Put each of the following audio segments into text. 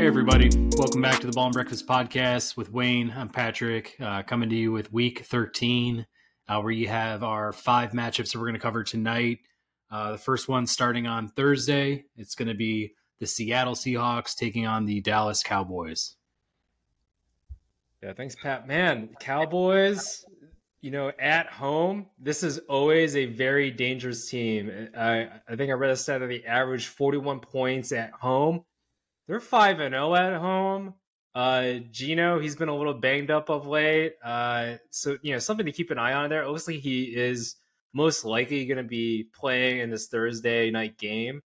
Hey, everybody. Welcome back to the Ball and Breakfast Podcast with Wayne. I'm Patrick, uh, coming to you with week 13, uh, where you have our five matchups that we're going to cover tonight. Uh, the first one starting on Thursday. It's going to be the Seattle Seahawks taking on the Dallas Cowboys. Yeah, thanks, Pat. Man, Cowboys, you know, at home, this is always a very dangerous team. I, I think I read a stat that they average 41 points at home. They're 5 and 0 at home. Uh, Geno, he's been a little banged up of late. Uh, so, you know, something to keep an eye on there. Obviously, he is most likely going to be playing in this Thursday night game.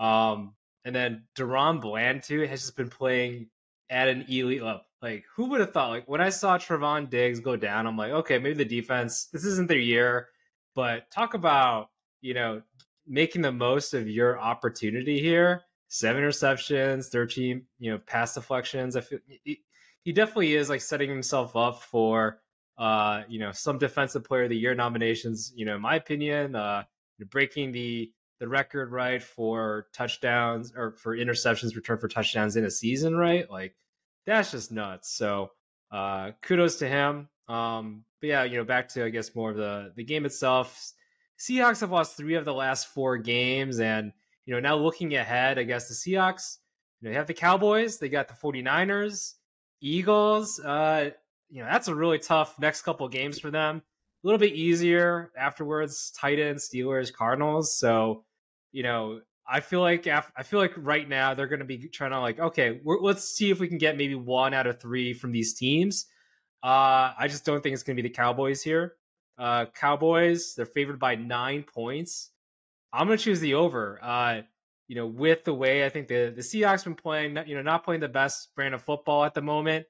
Um, and then DaRon Bland, too, has just been playing at an elite level. Like, who would have thought? Like, when I saw Trevon Diggs go down, I'm like, okay, maybe the defense, this isn't their year. But talk about, you know, making the most of your opportunity here seven receptions, 13, you know, pass deflections. I feel he, he definitely is like setting himself up for uh, you know, some defensive player of the year nominations, you know, in my opinion, uh breaking the the record right for touchdowns or for interceptions returned for touchdowns in a season, right? Like that's just nuts. So uh kudos to him. Um but yeah, you know, back to I guess more of the the game itself. Seahawks have lost three of the last four games and you know, now looking ahead, I guess the Seahawks, you know, they have the Cowboys, they got the 49ers, Eagles. Uh, you know, that's a really tough next couple games for them. A little bit easier afterwards, Titans, Steelers, Cardinals. So, you know, I feel like I feel like right now they're going to be trying to like, okay, let's see if we can get maybe one out of three from these teams. Uh, I just don't think it's going to be the Cowboys here. Uh, Cowboys, they're favored by nine points. I'm going to choose the over. Uh, you know, with the way I think the the Seahawks been playing, you know, not playing the best brand of football at the moment.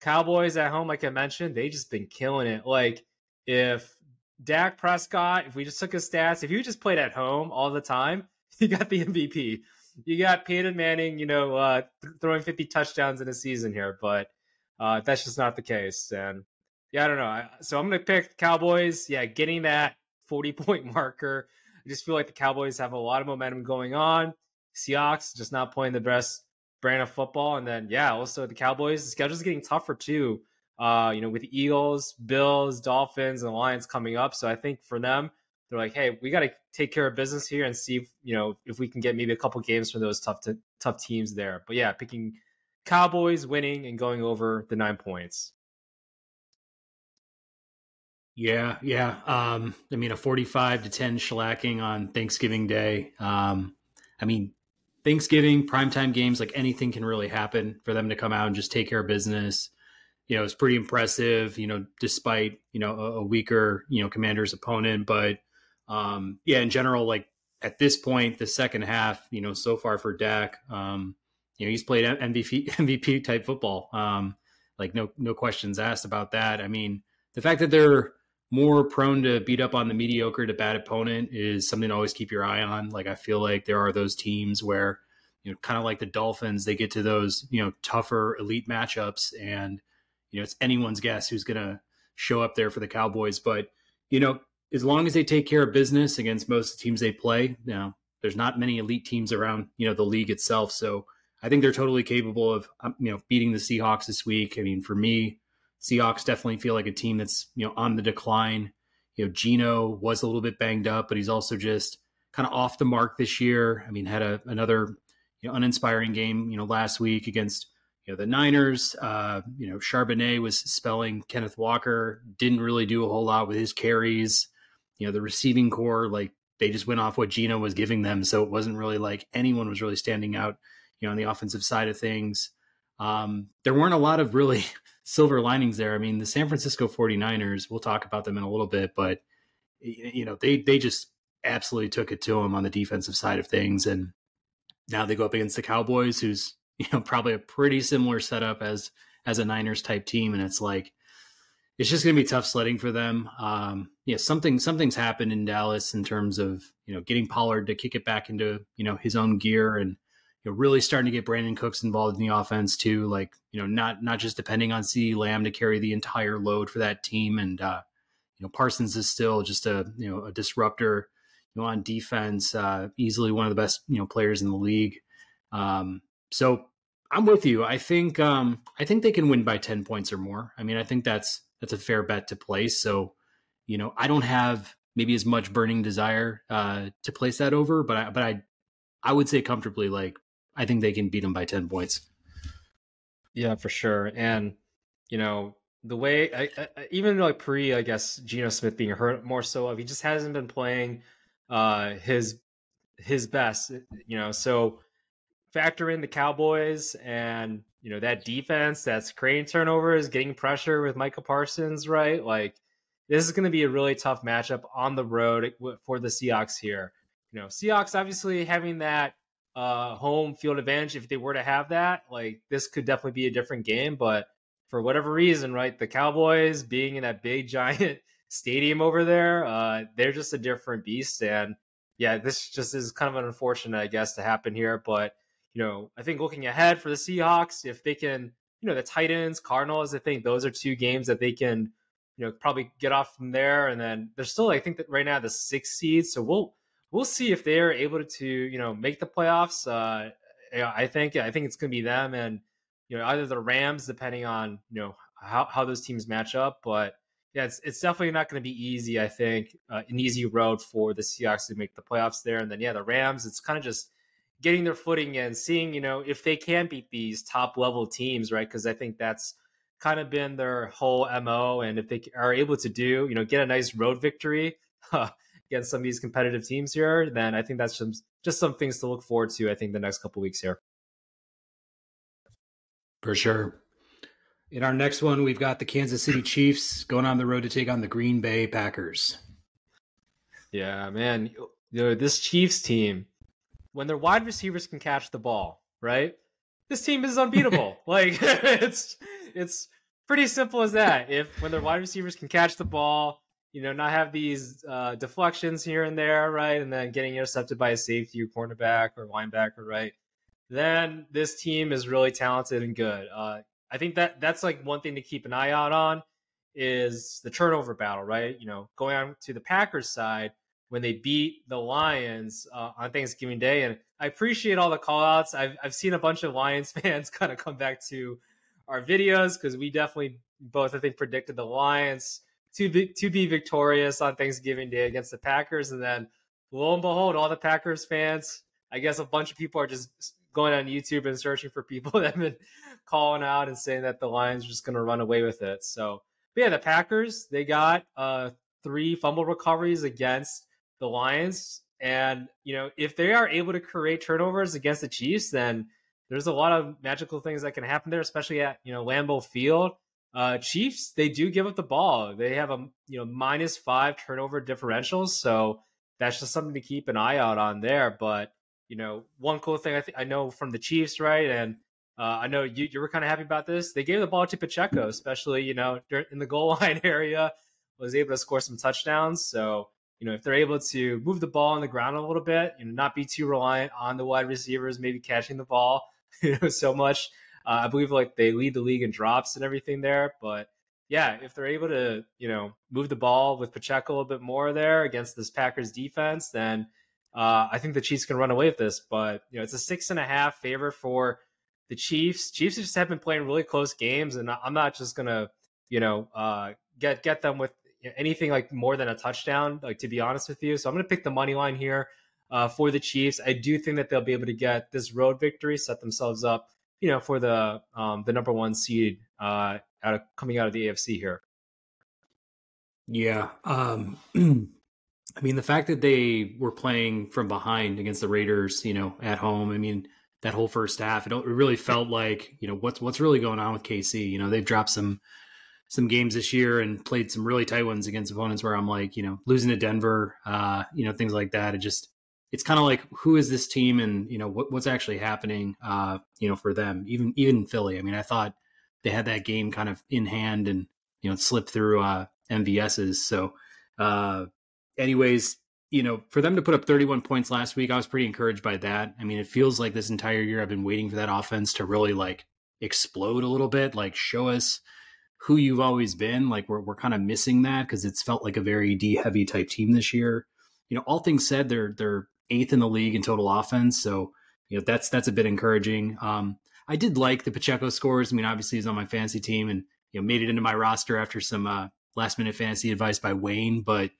Cowboys at home, like I mentioned, they just been killing it. Like if Dak Prescott, if we just took his stats, if you just played at home all the time, you got the MVP. You got Peyton Manning, you know, uh, th- throwing 50 touchdowns in a season here, but uh, that's just not the case. And yeah, I don't know. So I'm going to pick Cowboys. Yeah, getting that 40 point marker. I just feel like the Cowboys have a lot of momentum going on. Seahawks just not playing the best brand of football. And then, yeah, also the Cowboys, the schedule's getting tougher too. Uh, you know, with the Eagles, Bills, Dolphins, and Lions coming up. So I think for them, they're like, hey, we got to take care of business here and see if, you know, if we can get maybe a couple games from those tough, to, tough teams there. But yeah, picking Cowboys winning and going over the nine points. Yeah, yeah. Um, I mean, a 45 to 10 shellacking on Thanksgiving Day. Um, I mean, Thanksgiving, primetime games, like anything can really happen for them to come out and just take care of business. You know, it's pretty impressive, you know, despite, you know, a, a weaker, you know, commander's opponent. But um, yeah, in general, like at this point, the second half, you know, so far for Dak, um, you know, he's played MVP MVP type football. Um, like no no questions asked about that. I mean, the fact that they're more prone to beat up on the mediocre to bad opponent is something to always keep your eye on. Like I feel like there are those teams where, you know, kind of like the Dolphins, they get to those, you know, tougher elite matchups and, you know, it's anyone's guess who's going to show up there for the Cowboys. But, you know, as long as they take care of business against most of the teams they play, you know, there's not many elite teams around, you know, the league itself. So I think they're totally capable of, um, you know, beating the Seahawks this week. I mean, for me, Seahawks definitely feel like a team that's you know on the decline. You know, Geno was a little bit banged up, but he's also just kind of off the mark this year. I mean, had a, another you know, uninspiring game you know last week against you know the Niners. Uh, you know, Charbonnet was spelling Kenneth Walker. Didn't really do a whole lot with his carries. You know, the receiving corps like they just went off what Geno was giving them, so it wasn't really like anyone was really standing out. You know, on the offensive side of things, um, there weren't a lot of really silver linings there. I mean, the San Francisco 49ers, we'll talk about them in a little bit, but you know, they they just absolutely took it to them on the defensive side of things and now they go up against the Cowboys who's, you know, probably a pretty similar setup as as a Niners type team and it's like it's just going to be tough sledding for them. Um, yeah, something something's happened in Dallas in terms of you know getting Pollard to kick it back into you know his own gear and you know, really starting to get Brandin Cooks involved in the offense too. Like, you know, not not just depending on CeeDee Lamb to carry the entire load for that team. And uh, you know, Parsons is still just a you know a disruptor. You know, on defense, uh, easily one of the best you know players in the league. Um, so I'm with you. I think um, I think they can win by ten points or more. I mean, I think that's that's a fair bet to place. So, you know, I don't have maybe as much burning desire uh, to place that over, but I, but I I would say comfortably like I think they can beat them by ten points. Yeah, for sure. And you know the way I, I, even like pre, I guess Geno Smith being hurt more so, of, he just hasn't been playing uh, his his best. You know, so factor in the Cowboys and you know that defense that's creating turnovers, getting pressure with Micah Parsons, right? Like this is going to be a really tough matchup on the road for the Seahawks here. You know, Seahawks obviously having that uh, home field advantage. If they were to have that, like this could definitely be a different game. But for whatever reason, right, the Cowboys being in that big giant stadium over there, uh, they're just a different beast. And yeah, this just is kind of an unfortunate, I guess, to happen here. But you know, I think looking ahead for the Seahawks, if they can, you know, the Titans, Cardinals, I think those are two games that they can, you know, probably get off from there. And then they're still, I think that right now the six seeds. So we'll we'll see if they're able to, you know, make the playoffs. Uh, I think I think it's going to be them and you know either the Rams, depending on you know how how those teams match up. But yeah, it's it's definitely not going to be easy. I think uh, an easy road for the Seahawks to make the playoffs there. And then yeah, the Rams, it's kind of just getting their footing and seeing, you know, if they can beat these top level teams, right? Because I think that's kind of been their whole MO. And if they are able to do, you know, get a nice road victory against some of these competitive teams here, then I think that's just, just some things to look forward to, I think, the next couple weeks here. For sure. In our next one, we've got the Kansas City Chiefs going on the road to take on the Green Bay Packers. Yeah, man. You know, this Chiefs team, when their wide receivers can catch the ball, right? This team is unbeatable. like it's it's pretty simple as that. If when their wide receivers can catch the ball, you know, not have these uh, deflections here and there, right, and then getting intercepted by a safety or cornerback or linebacker, right, then this team is really talented and good. Uh, I think that that's like one thing to keep an eye out on is the turnover battle, right? You know, going on to the Packers side, when they beat the Lions uh, on Thanksgiving Day. And I appreciate all the call outs. I've, I've seen a bunch of Lions fans kind of come back to our videos because we definitely both, I think, predicted the Lions to be, to be victorious on Thanksgiving Day against the Packers. And then lo and behold, all the Packers fans, I guess a bunch of people are just going on YouTube and searching for people that have been calling out and saying that the Lions are just going to run away with it. So, yeah, the Packers, they got uh, three fumble recoveries against the Lions. And, you know, if they are able to create turnovers against the Chiefs, then there's a lot of magical things that can happen there, especially at, you know, Lambeau Field. Uh, Chiefs, they do give up the ball. They have a, you know, minus five turnover differentials. So that's just something to keep an eye out on there. But, you know, one cool thing I, th- I know from the Chiefs, right? And uh, I know you, you were kind of happy about this. They gave the ball to Pacheco, especially, you know, in the goal line area, was able to score some touchdowns. So, you know, if they're able to move the ball on the ground a little bit, you know, not be too reliant on the wide receivers, maybe catching the ball, you know, so much. Uh, I believe like they lead the league in drops and everything there. But yeah, if they're able to, you know, move the ball with Pacheco a little bit more there against this Packers defense, then uh, I think the Chiefs can run away with this. But you know, it's a six and a half favor for the Chiefs. Chiefs just have been playing really close games, and I'm not just gonna, you know, uh, get get them with anything like more than a touchdown, like to be honest with you. So I'm to pick the money line here uh, for the Chiefs. I do think that they'll be able to get this road victory, set themselves up, you know, for the um, the number one seed uh, out of coming out of the AFC here. Yeah, um, I mean the fact that they were playing from behind against the Raiders, you know, at home. I mean that whole first half, it really felt like you know what's what's really going on with KC. You know, they've dropped some some games this year and played some really tight ones against opponents where I'm like, you know, losing to Denver, uh, you know, things like that. It just, it's kind of like, who is this team and, you know, what, what's actually happening, uh, you know, for them, even, even Philly. I mean, I thought they had that game kind of in hand and, you know, slip through, uh, MVS's. So, uh, anyways, you know, for them to put up 31 points last week, I was pretty encouraged by that. I mean, it feels like this entire year I've been waiting for that offense to really like explode a little bit, like show us, who you've always been. Like we're we're kind of missing that because it's felt like a very D heavy type team this year. You know, all things said, they're they're eighth in the league in total offense, so you know that's that's a bit encouraging. Um, I did like the Pacheco scores. I mean, obviously he's on my fantasy team and you know made it into my roster after some uh, last minute fantasy advice by Wayne. But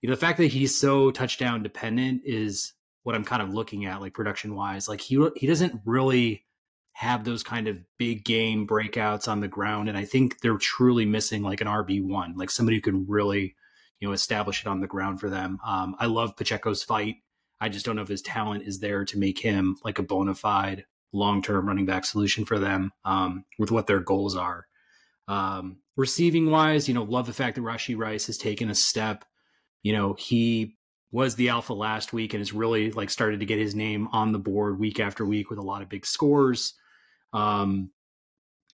you know, the fact that he's so touchdown dependent is what I'm kind of looking at, like production wise. Like he he doesn't really have those kind of big game breakouts on the ground, and I think they're truly missing like an RB one, like somebody who can really you know establish it on the ground for them. Um, I love Pacheco's fight. I just don't know if his talent is there to make him like a bona fide long term running back solution for them um, with what their goals are. Um, receiving wise, you know, love the fact that Rashee Rice has taken a step. You know, he was the alpha last week and has really like started to get his name on the board week after week with a lot of big scores. Um,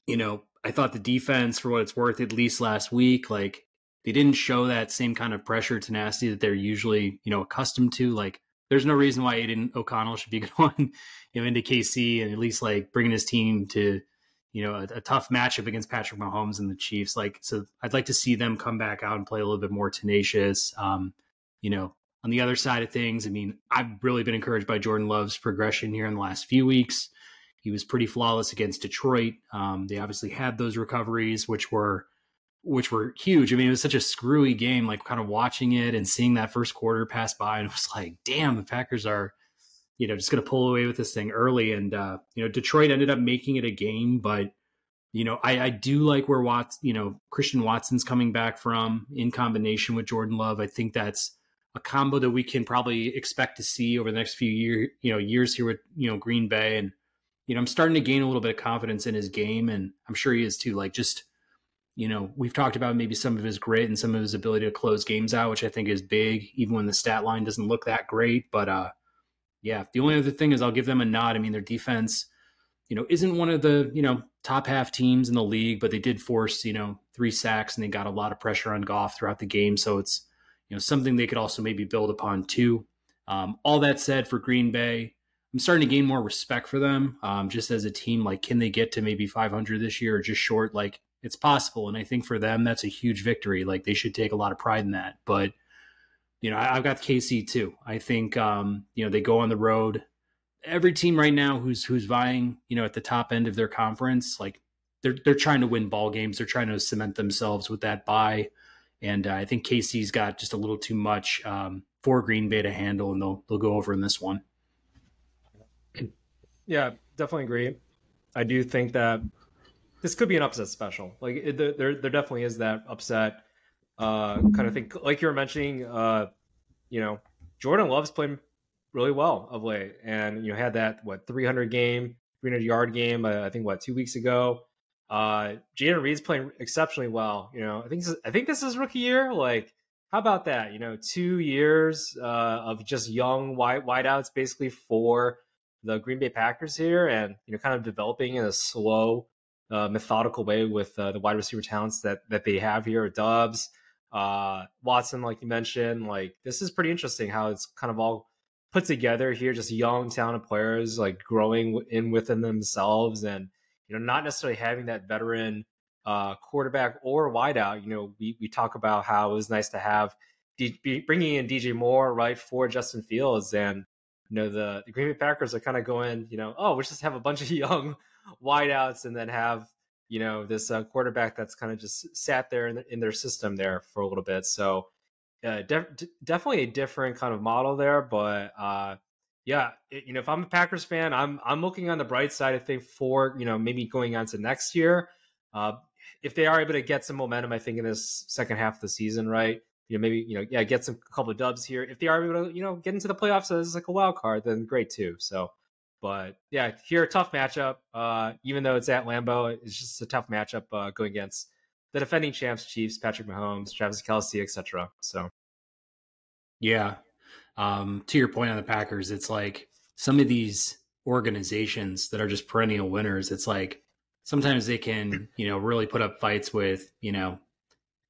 you know, I thought the defense, for what it's worth, at least last week, like they didn't show that same kind of pressure tenacity that they're usually, you know, accustomed to. Like, there's no reason why Aidan O'Connell should be going, you know, into KC and at least like bringing his team to, you know, a, a, tough matchup against Patrick Mahomes and the Chiefs. Like, so I'd like to see them come back out and play a little bit more tenacious. Um, you know, on the other side of things, I mean, I've really been encouraged by Jordan Love's progression here in the last few weeks. He was pretty flawless against Detroit. Um, they obviously had those recoveries, which were which were huge. I mean, it was such a screwy game, like kind of watching it and seeing that first quarter pass by, and it was like, damn, the Packers are, you know, just going to pull away with this thing early. And uh, you know, Detroit ended up making it a game, but you know, I, I do like where Watts, you know, Christian Watson's coming back from in combination with Jordan Love. I think that's a combo that we can probably expect to see over the next few year, you know, years here with you know Green Bay, and you know, I'm starting to gain a little bit of confidence in his game, and I'm sure he is too. Like just you know, we've talked about maybe some of his grit and some of his ability to close games out, which I think is big, even when the stat line doesn't look that great. But uh, yeah, the only other thing is I'll give them a nod. I mean, their defense, you know, isn't one of the you know top half teams in the league, but they did force you know three sacks and they got a lot of pressure on Goff throughout the game. So it's you know something they could also maybe build upon too. Um, all that said, for Green Bay, I'm starting to gain more respect for them, um, just as a team. Like, can they get to maybe 500 this year or just short? Like, it's possible. And I think for them, that's a huge victory. Like they should take a lot of pride in that. But, you know, I, have got KC too. I think, um, you know, they go on the road. Every team right now who's who's vying, you know, at the top end of their conference, like they're they're trying to win ball games. They're trying to cement themselves with that bye. And uh, I think KC's got just a little too much um, for Green Bay to handle, and they'll they'll go over in this one. Yeah, definitely agree. I do think that this could be an upset special. Like it, there, there definitely is that upset uh, kind of thing. Like you were mentioning, uh, you know, Jordan Love's playing really well of late, and you know had that what 300 game, 300 yard game. Uh, I think what two weeks ago. Uh, Jayden Reed's playing exceptionally well. You know, I think this is, I think this is rookie year. Like, how about that? You know, two years uh, of just young wide wideouts basically for the Green Bay Packers here, and you know, kind of developing in a slow uh, methodical way with uh, the wide receiver talents that that they have here at Doubs. Uh, Watson, like you mentioned, like this is pretty interesting how it's kind of all put together here. Just young, talented players like growing in within themselves, and you know, not necessarily having that veteran uh, quarterback or wideout. You know, we we talk about how it was nice to have D- bringing in DJ Moore right for Justin Fields, and you know the, the Green Bay Packers are kind of going, you know, oh, we just have a bunch of young wideouts and then have you know this uh, quarterback that's kind of just sat there in, in, their system there for a little bit. So uh, def- definitely a different kind of model there, but uh, yeah, it, you know if I'm a Packers fan, I'm I'm looking on the bright side. I think for you know maybe going on to next year, uh, if they are able to get some momentum, I think in this second half of the season, right? You know, maybe you know, yeah, get some couple of dubs here. If they are able to, you know, get into the playoffs as like a wild card, then great too. So but yeah, here a tough matchup. Uh, even though it's at Lambeau, it's just a tough matchup uh, going against the defending champs, Chiefs, Patrick Mahomes, Travis Kelce, etc. So, yeah. Um, to your point on the Packers, it's like some of these organizations that are just perennial winners. It's like sometimes they can, you know, really put up fights with, you know,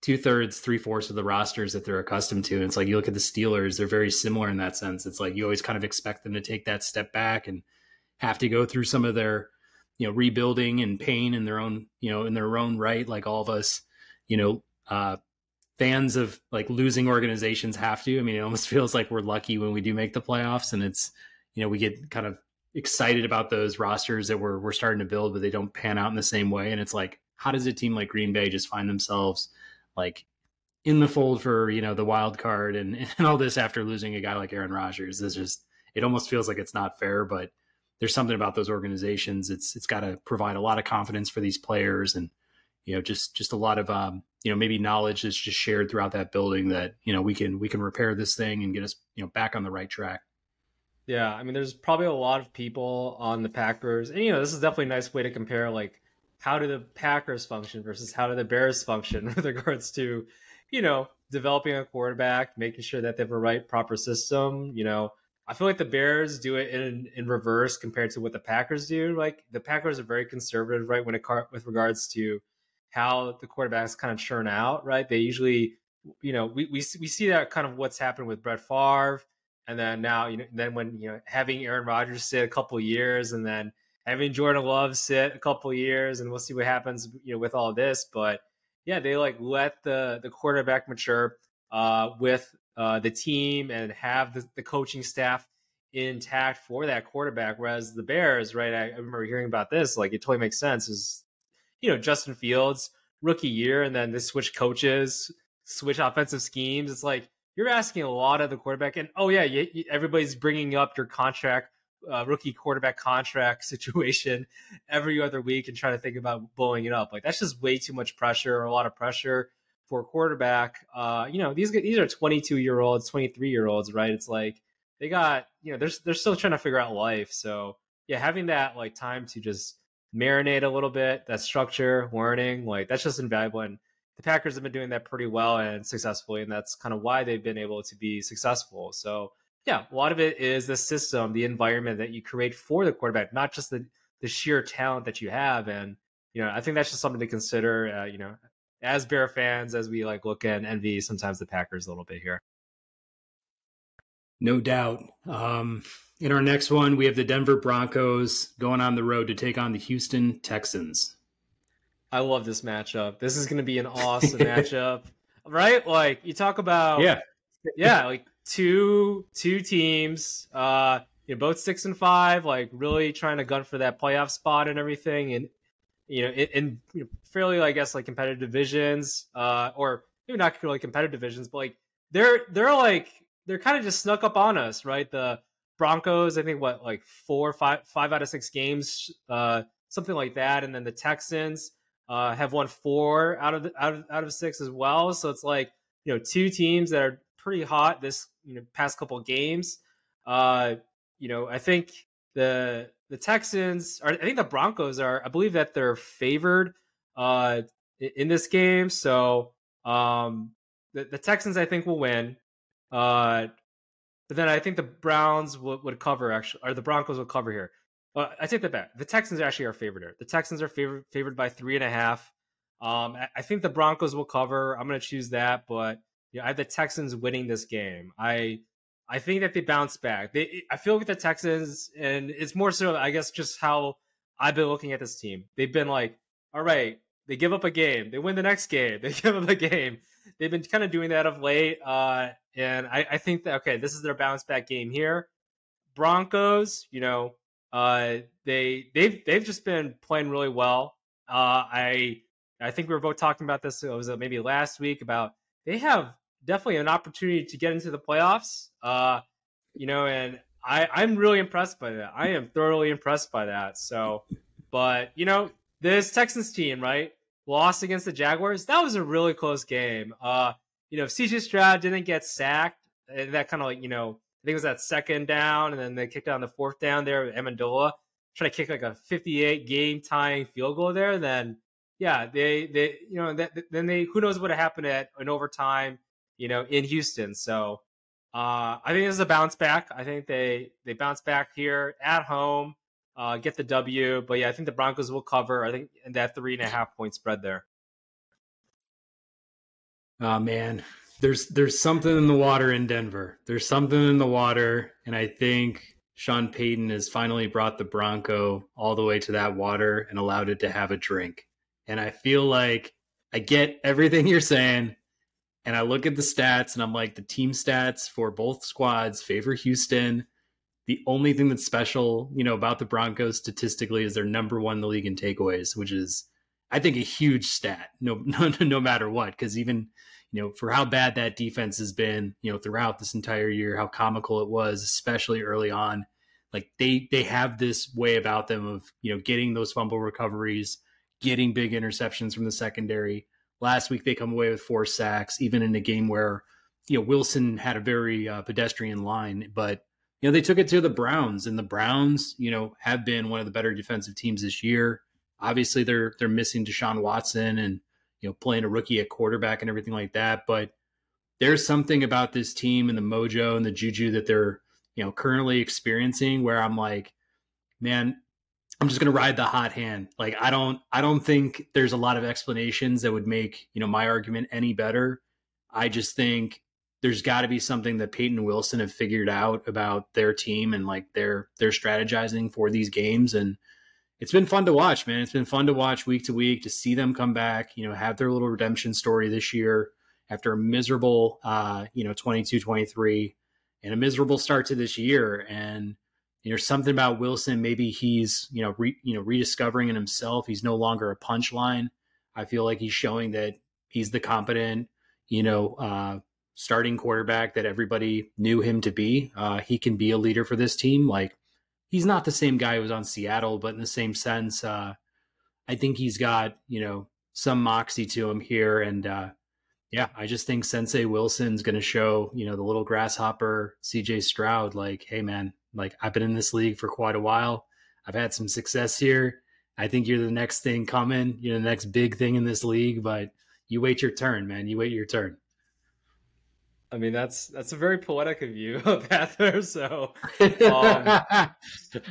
two thirds, three fourths of the rosters that they're accustomed to. And it's like you look at the Steelers; they're very similar in that sense. It's like you always kind of expect them to take that step back and have to go through some of their you know rebuilding and pain in their own you know in their own right like all of us you know uh fans of like losing organizations have to i mean it almost feels like we're lucky when we do make the playoffs and it's you know we get kind of excited about those rosters that we're we're starting to build, but they don't pan out in the same way. And it's like, how does a team like Green Bay just find themselves like in the fold for you know the wild card and, and all this after losing a guy like Aaron Rodgers? It's just it almost feels like it's not fair, but there's something about those organizations. It's it's got to provide a lot of confidence for these players and you know just just a lot of um, you know maybe knowledge that's just shared throughout that building that you know we can we can repair this thing and get us you know back on the right track. Yeah, I mean, there's probably a lot of people on the Packers, and you know, this is definitely a nice way to compare like how do the Packers function versus how do the Bears function with regards to, you know, developing a quarterback, making sure that they have a right proper system. You know, I feel like the Bears do it in in reverse compared to what the Packers do. Like the Packers are very conservative, right, when it with regards to how the quarterbacks kind of churn out, right? They usually, you know, we we we see that kind of what's happened with Brett Favre and then now, you know, then when you know having Aaron Rodgers sit a couple years, and then having Jordan Love sit a couple years, and we'll see what happens, you know, with all this. But yeah, they like let the the quarterback mature uh, with uh, the team and have the, the coaching staff intact for that quarterback. Whereas the Bears, right? I, remember hearing about this. Like it totally makes sense. Is you know Justin Fields rookie year, and then they switch coaches, switch offensive schemes. It's like you're asking a lot of the quarterback. And oh yeah, you, you, everybody's bringing up your contract, uh, rookie quarterback contract situation every other week and trying to think about blowing it up. Like that's just way too much pressure, or a lot of pressure for quarterback. Uh, you know, these these are 22 year olds, 23 year olds, right? It's like they got you know they're they're still trying to figure out life. So yeah, having that like time to just marinate a little bit, that structure, learning, like that's just invaluable. And the Packers have been doing that pretty well and successfully, and that's kind of why they've been able to be successful. So, yeah, a lot of it is the system, the environment that you create for the quarterback, not just the the sheer talent that you have. And you know, I think that's just something to consider. Uh, you know, as Bear fans, as we like look and envy sometimes the Packers a little bit here. No doubt. Um, in our next one, we have the Denver Broncos going on the road to take on the Houston Texans. I love this matchup. This is going to be an awesome matchup, right? Like you talk about, yeah, yeah, like two two teams, uh, you know, both six and five, like really trying to gun for that playoff spot and everything, and you know, in, in you know, fairly, I guess, like competitive divisions, uh, or maybe not really competitive divisions, but like they're they're like they're kind of just snuck up on us, right? The Broncos, I think, what like four, five, five out of six games, uh, something like that, and then the Texans uh, have won four out of the, out of out of six as well. So it's like you know two teams that are pretty hot this you know past couple games. Uh, you know, I think the the Texans are. I think the Broncos are. I believe that they're favored uh, in this game. So um, the, the Texans, I think, will win. Uh, but then I think the Browns would, would cover actually, or the Broncos will cover here. I take that back. The Texans are actually are favored here. The Texans are favored favored by three and a half. Um, I, think the Broncos will cover. I'm going to choose that, but know, I have the Texans winning this game. I I think that they bounce back. They I feel like the Texans, and it's more so I guess just how I've been looking at this team. They've been like, all right, they give up a game, they win the next game, they give up a game. They've been kind of doing that of late, uh, and I, I think that okay, this is their bounce back game here. Broncos, you know, uh, they they've they've just been playing really well. Uh, I I think we were both talking about this. It was uh, maybe last week about they have definitely an opportunity to get into the playoffs. Uh, you know, and I I'm really impressed by that. I am thoroughly impressed by that. So, but you know, this Texans team, right, lost against the Jaguars. That was a really close game. Uh, you know, if CJ Stroud didn't get sacked, eh, that kind of like you know I think it was that second down, and then they kicked on the fourth down there with Ammendola, trying to kick like a 58 game tying field goal there. Then, yeah, they they you know that, then they who knows what happened at an overtime, you know, in Houston. So uh, I think this is a bounce back. I think they they bounce back here at home, uh, get the W. But yeah, I think the Broncos will cover. I think that three and a half point spread there. Oh man, there's there's something in the water in Denver. There's something in the water, and I think Sean Payton has finally brought the Bronco all the way to that water and allowed it to have a drink. And I feel like I get everything you're saying, and I look at the stats, and I'm like, the team stats for both squads favor Houston. the only thing that's special, you know, about the Broncos statistically is they're number one in the league in takeaways, which is, I think, a huge stat. No, no, no matter what, because even you know, for how bad that defense has been, you know, throughout this entire year, how comical it was, especially early on. Like they they have this way about them of you know getting those fumble recoveries, getting big interceptions from the secondary. Last week they come away with four sacks, even in a game where you know Wilson had a very uh, pedestrian line, but you know they took it to the Browns, and the Browns you know have been one of the better defensive teams this year. Obviously they're they're missing Deshaun Watson and you know, playing a rookie at quarterback and everything like that. But there's something about this team and the mojo and the juju that they're, you know, currently experiencing where I'm like, man, I'm just going to ride the hot hand. Like I don't I don't think there's a lot of explanations that would make, you know, my argument any better. I just think there's got to be something that Payton Wilson have figured out about their team and like their their strategizing for these games and it's been fun to watch, man. It's been fun to watch week to week to see them come back, you know, have their little redemption story this year after a miserable, uh, you know, 22 23 and a miserable start to this year. And, know, something about Wilson, maybe he's, you know, re, you know, rediscovering in himself. He's no longer a punchline. I feel like he's showing that he's the competent, you know, uh, starting quarterback that everybody knew him to be. Uh, he can be a leader for this team. Like, he's not the same guy who was on Seattle, but in the same sense, uh, I think he's got you know some moxie to him here, and uh, yeah, I just think Sensei Wilson's going to show you know the little grasshopper C.J. Stroud like, hey man, like I've been in this league for quite a while, I've had some success here. I think you're the next thing coming. You're the next big thing in this league, but you wait your turn, man. You wait your turn. I mean, that's that's a very poetic of you, Panther. So, um,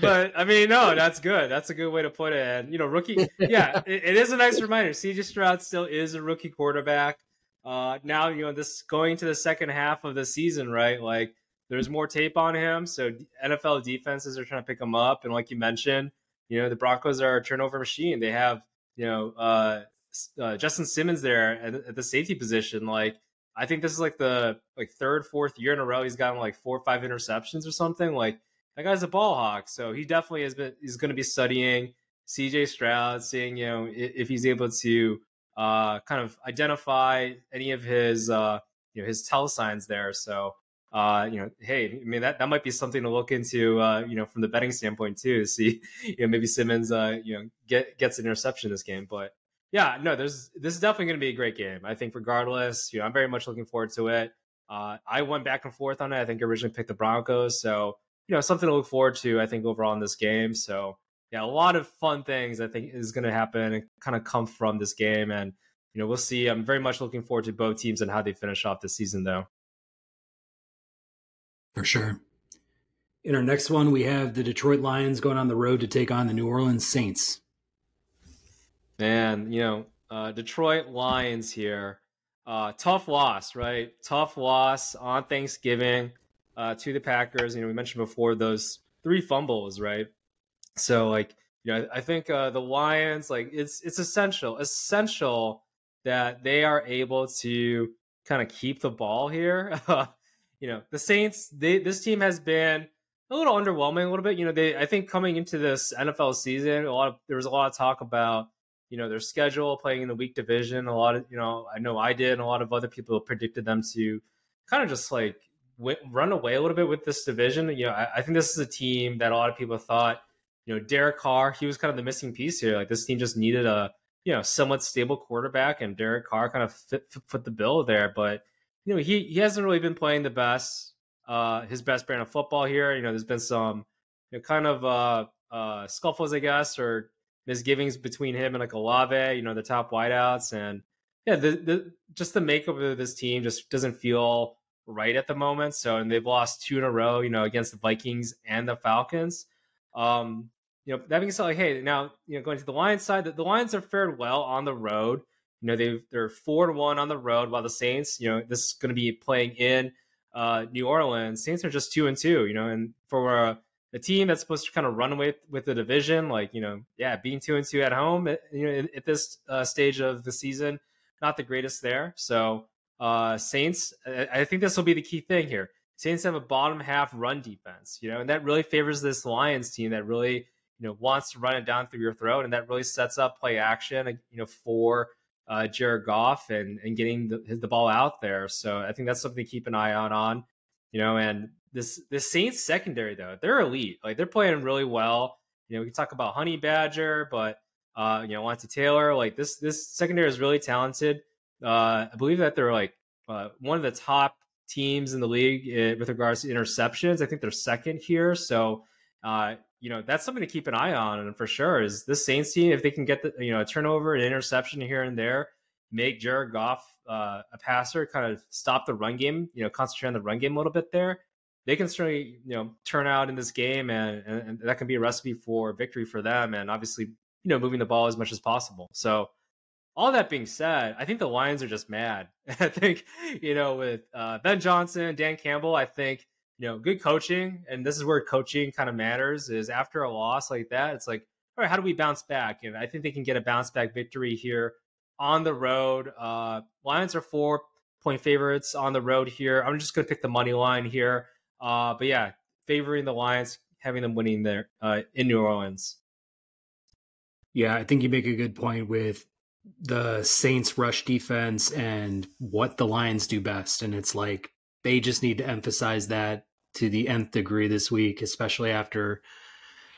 but I mean, no, that's good. That's a good way to put it. And you know, rookie, yeah, it, it is a nice reminder. CJ Stroud still is a rookie quarterback. Uh, now, you know, this going to the second half of the season, right? Like, there's more tape on him, so NFL defenses are trying to pick him up. And like you mentioned, you know, the Broncos are a turnover machine. They have, you know, uh, uh, Justin Simmons there at, at the safety position, like I think this is like the like third, fourth year in a row he's gotten like four or five interceptions or something. Like that guy's a ball hawk, so he definitely has been. He's going to be studying C.J. Stroud, seeing you know if he's able to uh, kind of identify any of his uh, you know his tell signs there. So uh, you know, hey, I mean that that might be something to look into, uh, you know, from the betting standpoint too. See, you know, maybe Simmons, uh, you know, get gets an interception this game, but yeah, no, there's this is definitely going to be a great game. I think regardless, you know, I'm very much looking forward to it. Uh, I went back and forth on it. I think originally picked the Broncos, so you know, something to look forward to. I think overall in this game. So yeah, a lot of fun things I think is going to happen and kind of come from this game, and you know, we'll see. I'm very much looking forward to both teams and how they finish off this season, though. For sure. In our next one, we have the Detroit Lions going on the road to take on the New Orleans Saints. Man, you know, uh, Detroit Lions here. Uh, tough loss, right? Tough loss on Thanksgiving uh, to the Packers. You know, we mentioned before those three fumbles, right? So, like, you know, I think uh, the Lions, like, it's it's essential, essential that they are able to kind of keep the ball here. you know, the Saints, they this team has been a little underwhelming, a little bit. You know, they I think coming into this NFL season, a lot of there was a lot of talk about you know their schedule playing in the weak division. A lot of you know i know i did and a lot of other people predicted them to kind of just like run away a little bit with this division. You know I, I, think this is a team that a lot of people thought you know derek carr he was kind of the missing piece here. Like this team just needed a you know somewhat stable quarterback and derek carr kind of fit, fit the bill there. But you know he he hasn't really been playing the best uh his best brand of football here you know there's been some you know, kind of uh uh scuffles i guess or misgivings between him and like Olave, you know, the top wideouts, and yeah, the, the just the makeup of this team just doesn't feel right at the moment. So, and they've lost two in a row, you know, against the Vikings and the Falcons. Um, you know, that being said, like, hey, now you know, going to the Lions side, the, the Lions have fared well on the road. You know, they they're four to one on the road, while the Saints, you know, this is going to be playing in uh, New Orleans. Saints are just two and two. You know, and for uh, a team that's supposed to kind of run away with the division, like you know, yeah, being two and two at home, at, you know, at this uh, stage of the season, not the greatest there. So uh, Saints, I think this will be the key thing here. Saints have a bottom half run defense, you know, and that really favors this Lions team that really, you know, wants to run it down through your throat, and that really sets up play action, you know, for uh, Jared Goff and and getting the, the ball out there. So I think that's something to keep an eye out on, you know. And this this Saints secondary though, they're elite. Like they're playing really well. You know, we can talk about Honey Badger, but uh, you know, Lawrence Taylor, like this this secondary is really talented. Uh, I believe that they're like uh, one of the top teams in the league uh, with regards to interceptions. I think they're second here. So, uh, you know, that's something to keep an eye on. And for sure is this Saints team, if they can get the, you know, a turnover, an interception here and there, make Jared Goff uh, a passer, kind of stop the run game, you know, concentrate on the run game a little bit there. They can certainly, you know, turn out in this game and, and, and that can be a recipe for victory for them. And obviously, you know, moving the ball as much as possible. So, all that being said, I think the Lions are just mad. I think, you know, with uh, Ben Johnson, Dan Campbell, I think, you know, good coaching, and this is where coaching kind of matters, is after a loss like that, it's like, all right, how do we bounce back? And I think they can get a bounce back victory here on the road. Uh, Lions are four point favorites on the road here. I'm just going to pick the money line here. Uh, but yeah, favoring the Lions, having them winning there uh, in New Orleans. Yeah, I think you make a good point with the Saints rush defense and what the Lions do best. And it's like they just need to emphasize that to the nth degree this week, especially after,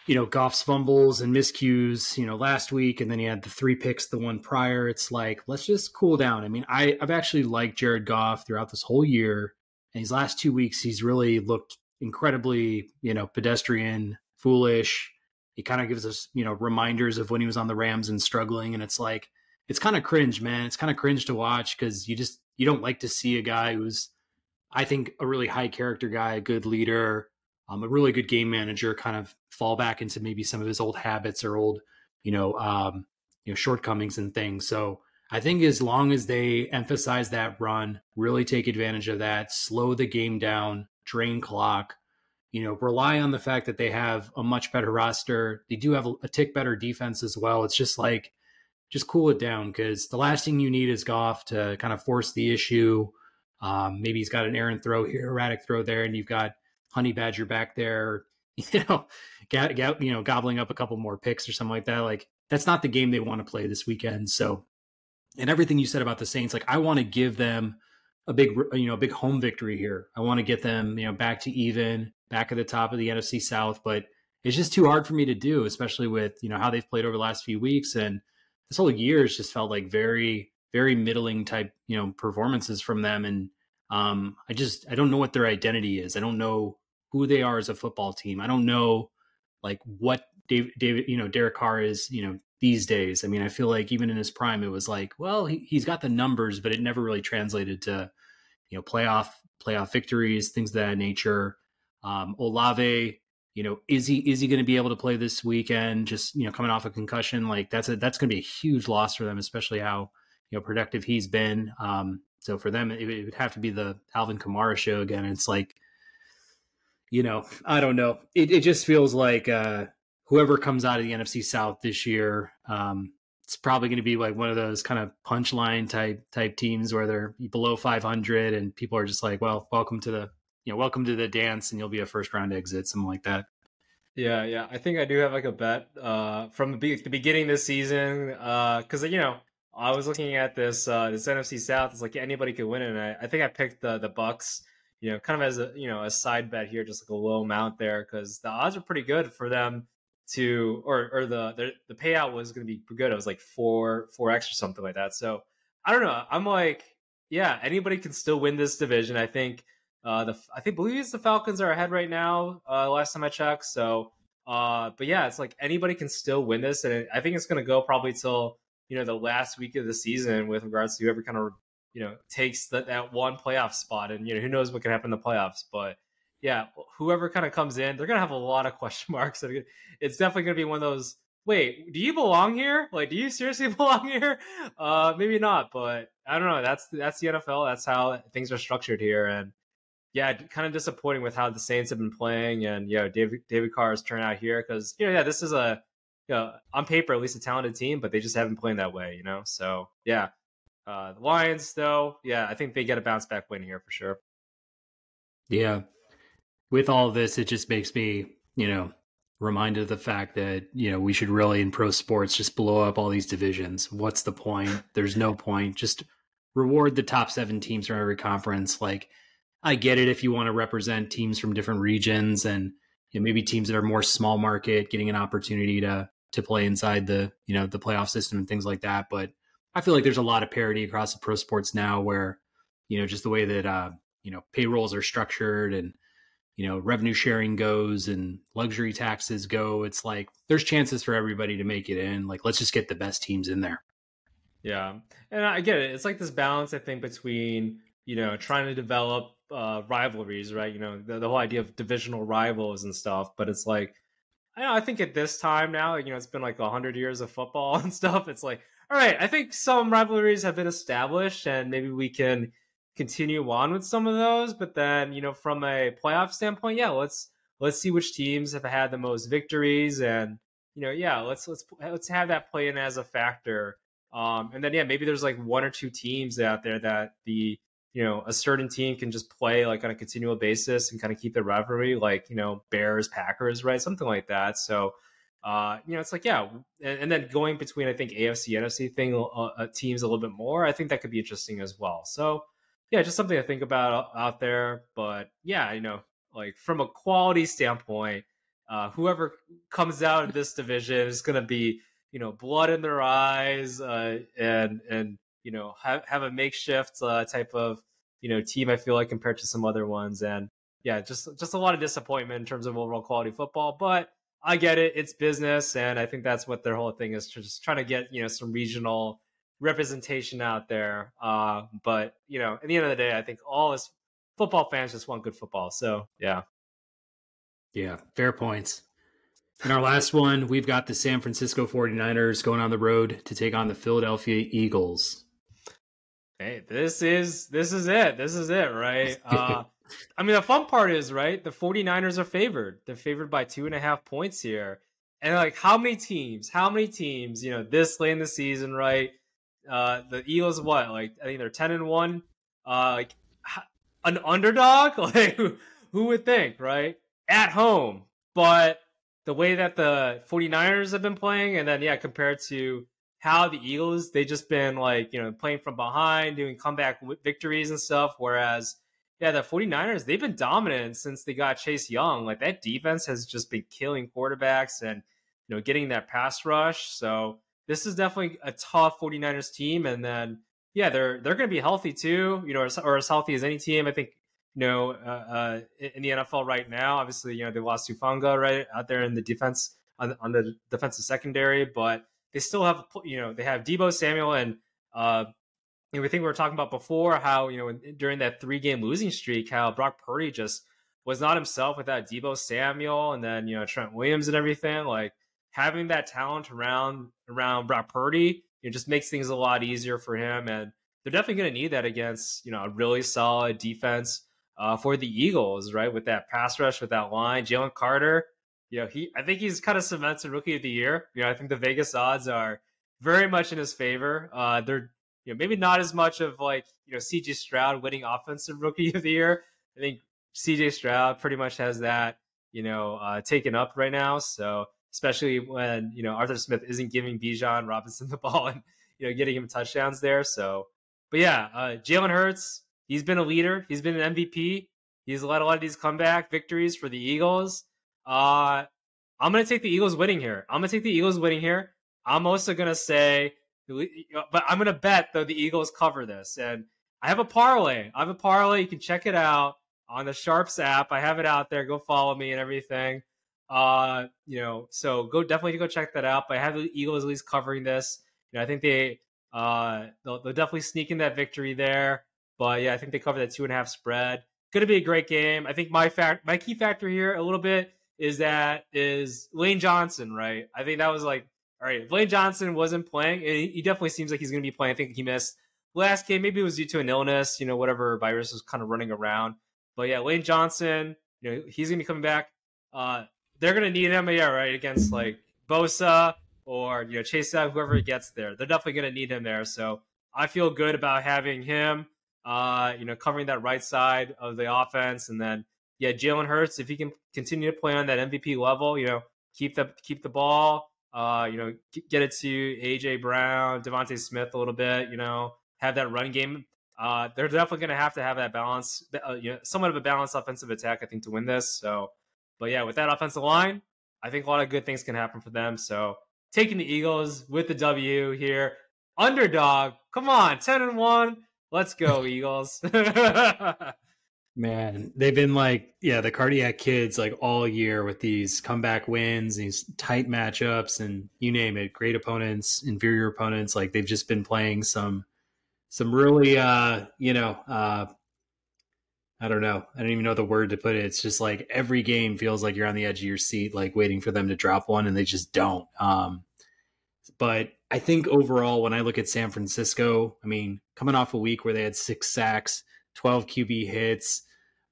you know, Goff's fumbles and miscues, you know, last week. And then he had the three picks the one prior. It's like, let's just cool down. I mean, I, I've actually liked Jared Goff throughout this whole year. And these last two weeks, he's really looked incredibly, you know, pedestrian, foolish. He kind of gives us, you know, reminders of when he was on the Rams and struggling. And it's like, it's kind of cringe, man. It's kind of cringe to watch because you just you don't like to see a guy who's, I think, a really high character guy, a good leader, um, a really good game manager, kind of fall back into maybe some of his old habits or old, you know, um, you know, shortcomings and things. So I think as long as they emphasize that run, really take advantage of that, slow the game down, drain clock, you know, rely on the fact that they have a much better roster. They do have a, a tick better defense as well. It's just like just cool it down because the last thing you need is Goff to kind of force the issue. Um, maybe he's got an errant throw here, erratic throw there, and you've got Honey Badger back there, you know, you know, gobbling up a couple more picks or something like that. Like that's not the game they want to play this weekend. So, and everything you said about the Saints, like I want to give them a big, you know, a big home victory here. I want to get them, you know, back to even, back at the top of the NFC South, but it's just too hard for me to do, especially with you know how they've played over the last few weeks and this whole year has just felt like very very middling type you know performances from them and um i just i don't know what their identity is i don't know who they are as a football team i don't know like what david, david you know derek carr is you know these days i mean i feel like even in his prime it was like well he, he's got the numbers but it never really translated to you know playoff playoff victories things of that nature um olave you know, is he is he going to be able to play this weekend? Just you know, coming off a concussion, like that's a that's going to be a huge loss for them, especially how you know productive he's been. Um, so for them, it, it would have to be the Alvin Kamara show again. It's like, you know, I don't know. It it just feels like uh, whoever comes out of the NFC South this year, um, it's probably going to be like one of those kind of punchline type type teams where they're below 500 and people are just like, well, welcome to the you know, welcome to the dance and you'll be a first round exit, something like that. Yeah, yeah. I think I do have like a bet uh, from the, be- the beginning this season because uh, you know I was looking at this uh, this NFC South. It's like anybody could win it. And I, I think I picked the the Bucs. You know, kind of as a you know a side bet here, just like a low amount there because the odds are pretty good for them to or or the the, the payout was going to be good. It was like four four x or something like that. So I don't know. I'm like, yeah, anybody can still win this division. I think uh, the I think believe the Falcons are ahead right now. Uh, last time I checked. So, uh, but yeah, it's like anybody can still win this, and I think it's going to go probably till you know the last week of the season with regards to whoever kind of you know takes that that one playoff spot, and you know who knows what can happen in the playoffs, but. Yeah, whoever kind of comes in, they're gonna have a lot of question marks. It's definitely gonna be one of those. Wait, do you belong here? Like, do you seriously belong here? Uh, maybe not, but I don't know. That's that's the NFL. That's how things are structured here, and yeah, kind of disappointing with how the Saints have been playing, and you know, David David Carr's turned out here because you know, yeah, this is a you know, on paper at least a talented team, but they just haven't played that way, you know. So yeah, uh, the Lions though, yeah, I think they get a bounce back win here for sure. Yeah. With all this, it just makes me, you know, reminded of the fact that, you know, we should really in pro sports just blow up all these divisions. What's the point? There's no point. Just reward the top seven teams from every conference. Like, I get it if you want to represent teams from different regions and you know, maybe teams that are more small market getting an opportunity to to play inside the you know the playoff system and things like that. But I feel like there's a lot of parity across the pro sports now, where you know just the way that uh, you know payrolls are structured and you know revenue sharing goes and luxury taxes go. It's like there's chances for everybody to make it in. Like let's just get the best teams in there. Yeah, and I get it. It's like this balance, I think, between you know trying to develop uh, rivalries, right? You know, the, the whole idea of divisional rivals and stuff. But it's like, I know, I think at this time now, you know, it's been like hundred years of football and stuff. It's like, all right, I think some rivalries have been established, and maybe we can continue on with some of those. But then, you know, from a playoff standpoint, yeah, let's let's see which teams have had the most victories, and you know, yeah, let's let's let's have that play in as a factor. Um, and then yeah, maybe there's like one or two teams out there that the you know a certain team can just play like on a continual basis and kind of keep the rivalry like you know bears packers right? Something like that. So uh you know it's like yeah and, and then going between i think afc nfc thing uh, uh, teams a little bit more i think that could be interesting as well. So yeah just something to think about out there. But yeah you know like from a quality standpoint uh whoever comes out of this division is going to be you know blood in their eyes uh and and you know have have a makeshift uh, type of you know team. I feel like compared to some other ones, and yeah, just just a lot of disappointment in terms of overall quality football. But I get it; it's business, and I think that's what their whole thing is, just trying to get you know some regional representation out there. Uh, but you know, at the end of the day, I think all us football fans just want good football. So yeah, yeah, fair points. In our last one, we've got the San Francisco 49ers going on the road to take on the Philadelphia Eagles. Hey, this is this is it. This is it, right? Uh, I mean, the fun part is, right? The 49ers are favored. They're favored by two and a half points here. And like, how many teams? How many teams? You know, this late in the season, right? Uh, the Eagles, what? Like, I think they're 10 and one. Uh, like an underdog. Like, who, who would think, right? At home, but the way that the 49ers have been playing, and then yeah, compared to how the Eagles they just been like you know playing from behind, doing comeback victories and stuff. Whereas yeah, the 49ers they've been dominant since they got Chase Young. Like that defense has just been killing quarterbacks and you know getting that pass rush. So this is definitely a tough 49ers team. And then yeah, they're they're going to be healthy too. You know, or, or, as healthy as any team. I think you know uh, uh, in the NFL right now. Obviously, you know they lost Hufanga right out there in the defense on, on the defensive secondary, but they still have you know they have Deebo Samuel and uh, you know, we think we were talking about before how you know during that three game losing streak how Brock Purdy just was not himself without Deebo Samuel and then you know Trent Williams and everything. Like having that talent around around Brock Purdy it just makes things a lot easier for him. And they're definitely going to need that against you know a really solid defense uh, for the Eagles right with that pass rush with that line. Jalen Carter you know, he I think he's kind of cemented rookie of the year. You know, I think the Vegas odds are very much in his favor. Uh, they're you know maybe not as much of like you know CJ Stroud winning offensive rookie of the year. I think CJ Stroud pretty much has that you know uh, taken up right now. So especially when you know Arthur Smith isn't giving Bijan Robinson the ball and you know getting him touchdowns there. So, but yeah, uh, Jalen Hurts, he's been a leader. He's been an MVP. He's led a lot of these comeback victories for the Eagles. Uh, I'm going to take the Eagles winning here. I'm going to take the Eagles winning here. I'm also going to say, but I'm going to bet though the Eagles cover this. And I have a parlay. I have a parlay. You can check it out on the Sharps app. I have it out there. Go follow me and everything. Uh, you know, so go definitely go check that out. But I have the Eagles at least covering this. You know, I think they uh they'll, they'll definitely sneak in that victory there. But yeah, I think they cover that two and a half spread. Going to be a great game. I think my fact, my key factor here a little bit is that is Lane Johnson, right? I think that was like, all right, if Lane Johnson wasn't playing, he definitely seems like he's going to be playing. I think he missed last game. Maybe it was due to an illness, you know, whatever virus was kind of running around. But yeah, Lane Johnson, you know, he's going to be coming back. Uh, they're going to need him, yeah, right, against like Bosa or, you know, Chase whoever gets there. They're definitely going to need him there. So I feel good about having him. uh, you know, covering that right side of the offense, and then yeah, Jalen Hurts, if he can continue to play on that MVP level, you know, keep the keep the ball, uh, you know, get it to AJ Brown, DeVonta Smith a little bit, you know, have that run game. Uh, they're definitely going to have to have that balance, uh, you know, somewhat of a balanced offensive attack, I think, to win this. So, but yeah, with that offensive line, I think a lot of good things can happen for them. So, taking the Eagles with the W here, underdog. Come on, ten and one. Let's go, Eagles. Man, they've been like, yeah, the cardiac kids like all year with these comeback wins, these tight matchups, and you name it, great opponents, inferior opponents. Like they've just been playing some, some really, uh, you know, uh, I don't know, I don't even know the word to put it. It's just like every game feels like you're on the edge of your seat, like waiting for them to drop one, and they just don't. Um, but I think overall, when I look at San Francisco, I mean, coming off a week where they had six sacks 12 QB hits,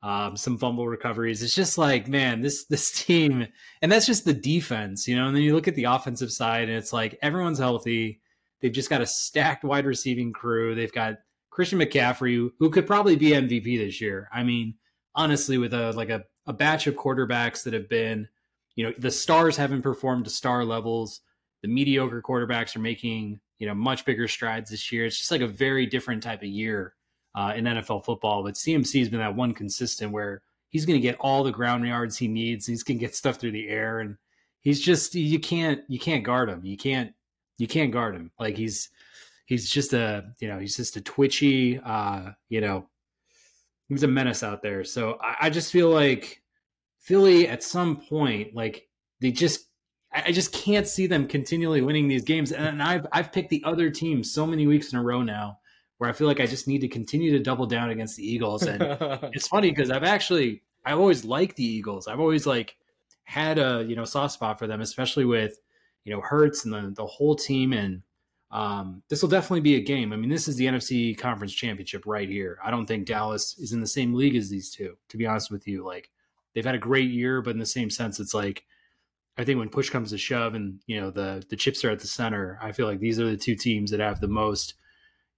um, some fumble recoveries. It's just like, man, this this team, and that's just the defense, you know. And then you look at the offensive side, and it's like everyone's healthy. They've just got a stacked wide receiving crew. They've got Christian McCaffrey, who could probably be MVP this year. I mean, honestly, with a like a, a batch of quarterbacks that have been, you know, the stars haven't performed to star levels. The mediocre quarterbacks are making, you know, much bigger strides this year. It's just like a very different type of year uh, in NFL football. But CMC has been that one consistent where he's going to get all the ground yards he needs. He's going to get stuff through the air, and he's just you can't you can't guard him. You can't you can't guard him. Like he's he's just a you know he's just a twitchy uh, you know he's a menace out there. So I, I just feel like Philly at some point like they just I just can't see them continually winning these games. And I've I've picked the other team so many weeks in a row now where I feel like I just need to continue to double down against the Eagles. And it's funny because I've actually I've always liked the Eagles. I've always like had a you know soft spot for them, especially with you know Hurts and the the whole team. And um, this will definitely be a game. I mean, this is the NFC Conference Championship right here. I don't think Dallas is in the same league as these two. To be honest with you, like they've had a great year, but in the same sense, it's like I think when push comes to shove, and you know the the chips are at the center. I feel like these are the two teams that have the most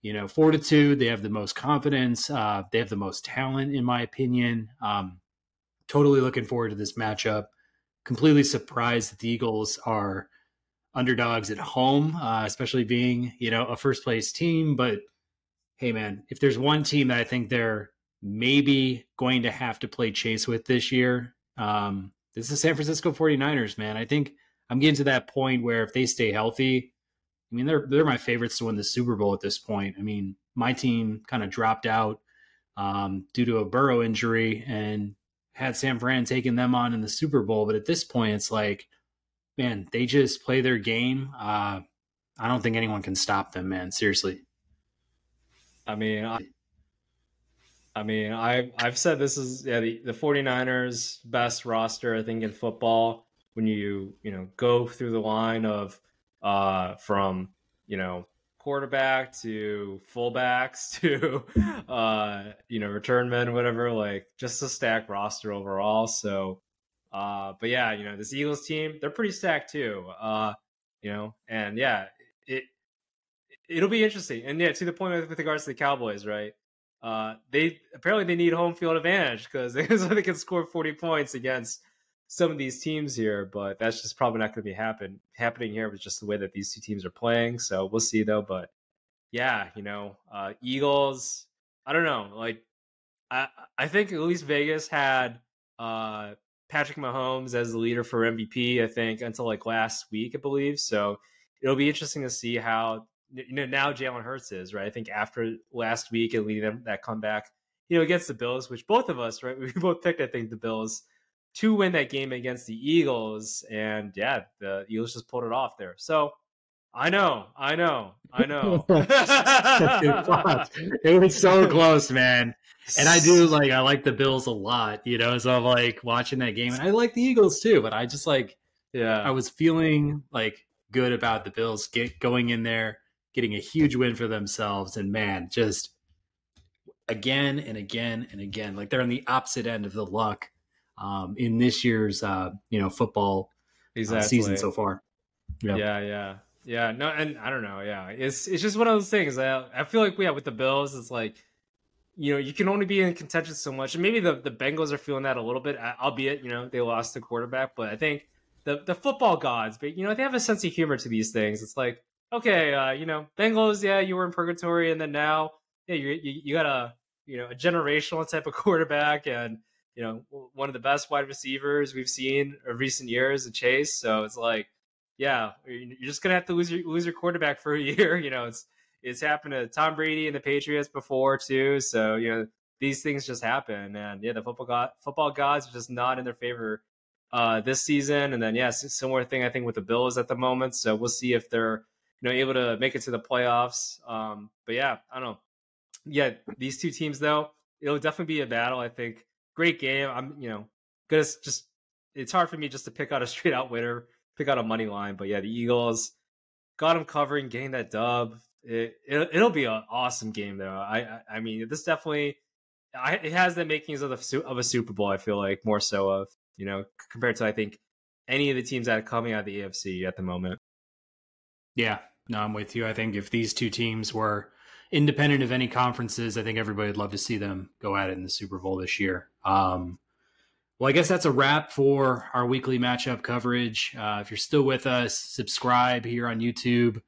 you know, fortitude. They have the most confidence. Uh, they have the most talent, in my opinion. Um, totally looking forward to this matchup. Completely surprised that the Eagles are underdogs at home, uh, especially being you know a first place team. But hey, man, if there's one team that I think they're maybe going to have to play chase with this year, um, this is San Francisco 49ers, man. I think I'm getting to that point where if they stay healthy, I mean, they're they're my favorites to win the Super Bowl at this point. I mean, my team kind of dropped out um, due to a Burrow injury and had San Fran taking them on in the Super Bowl. But at this point, it's like, man, they just play their game. Uh, I don't think anyone can stop them, man. Seriously. I mean, I, I mean, I I've said this is yeah the, the 49ers best roster I think in football when you you know go through the line of uh, from you know quarterback to fullbacks to uh, you know return men, whatever. Like just a stacked roster overall. So, uh, but yeah, you know this Eagles team, they're pretty stacked too. Uh, you know, and yeah, it it'll be interesting. And yeah, to the point with, with regards to the Cowboys, right? Uh, they apparently they need home field advantage because they, they can score forty points against some of these teams here, but that's just probably not going to be happen happening here with just the way that these two teams are playing. So we'll see though. But yeah, you know, uh, Eagles. I don't know. Like, I I think at least Vegas had uh, Patrick Mahomes as the leader for MVP. I think until like last week, I believe. So it'll be interesting to see how you know now Jalen Hurts is right. I think after last week and leading them that comeback, you know, against the Bills, which both of us right, we both picked. I think the Bills to win that game against the Eagles. And yeah, the Eagles just pulled it off there. So I know, I know, I know. it was so close, man. And I do like I like the Bills a lot, you know. So I'm like watching that game, and I like the Eagles too. But I just like, yeah, I was feeling like good about the Bills get going in there, getting a huge win for themselves, and man, just again and again and again, like they're on the opposite end of the luck um, in this year's uh, you know football exactly. uh, season so far. Yeah, yeah, yeah, yeah. No, and I don't know. Yeah, it's it's just one of those things. I I feel like yeah, with the Bills, it's like you know, you can only be in contention so much. And maybe the, the Bengals are feeling that a little bit, albeit, you know, they lost the quarterback. But I think the, the football gods, but, you know, they have a sense of humor to these things. It's like, okay, uh, you know, Bengals, yeah, you were in purgatory. And then now, yeah, you, you, you got a, you know, a generational type of quarterback and, you know, one of the best wide receivers we've seen of recent years, a Chase. So it's like, yeah, you're just gonna have to lose your lose your quarterback for a year. You know, it's it's happened to Tom Brady and the Patriots before too. So you know these things just happen, and yeah, the football god football gods are just not in their favor uh, this season. And then yes, yeah, similar thing I think with the Bills at the moment. So we'll see if they're you know able to make it to the playoffs. Um, but yeah, I don't know. Yeah, these two teams though, it'll definitely be a battle. I think great game. I'm you know gonna just it's hard for me just to pick out a straight out winner pick out a money line. But yeah, the Eagles got them covering, getting that dub. It, it will be an awesome game though. I I, I mean, this definitely I, it has the makings of the of a Super Bowl. I feel like more so of you know compared to I think any of the teams that are coming out of the AFC at the moment. Yeah, no, I'm with you. I think if these two teams were independent of any conferences, I think everybody would love to see them go at it in the Super Bowl this year. Um, well, I guess that's a wrap for our weekly matchup coverage. Uh, if you're still with us, subscribe here on YouTube.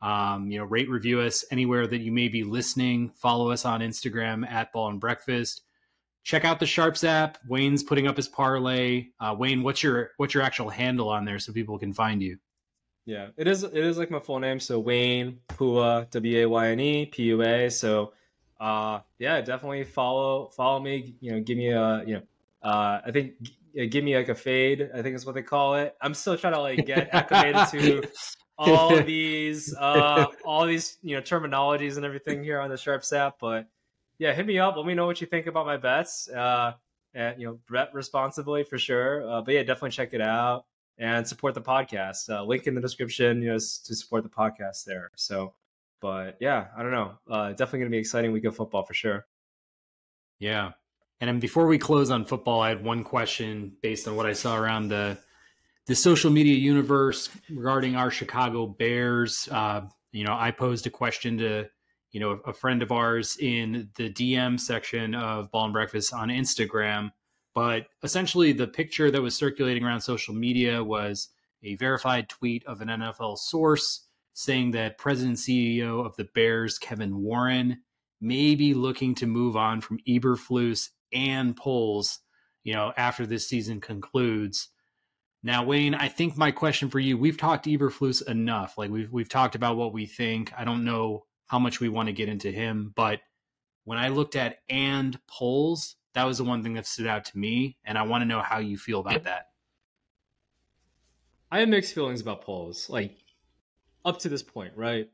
Um, you know, rate, review us anywhere that you may be listening. Follow us on Instagram at Ball and Breakfast. Check out the Sharps app. Wayne's putting up his parlay. Uh, Wayne, what's your what's your actual handle on there so people can find you? Yeah, it is. It is like my full name. So Wayne Pua W A Y N E P U A. So, uh, yeah, definitely follow follow me. You know, give me a you know uh, I think give me like a fade. I think is what they call it. I'm still trying to like get acclimated to all these uh, all these you know terminologies and everything here on the Sharps app. But yeah, hit me up. Let me know what you think about my bets. Uh, and you know, bet responsibly for sure. Uh, but yeah, definitely check it out and support the podcast. Uh, link in the description, you know, to support the podcast there. So, but yeah, I don't know. Uh, definitely gonna be exciting week of football for sure. Yeah, and before we close on football, I had one question based on what I saw around the the social media universe regarding our Chicago Bears. Uh, you know, I posed a question to you know a friend of ours in the DM section of Ball and Breakfast on Instagram. But essentially, the picture that was circulating around social media was a verified tweet of an NFL source saying that President CEO of the Bears, Kevin Warren, may be looking to move on from Eberflus and Poles, you know, after this season concludes. Now, Wayne, I think my question for you, we've talked Eberflus enough. Like we've we've talked about what we think. I don't know how much we want to get into him, but when I looked at and Poles, that was the one thing that stood out to me, and I want to know how you feel about that. I have mixed feelings about Poles, like up to this point, right?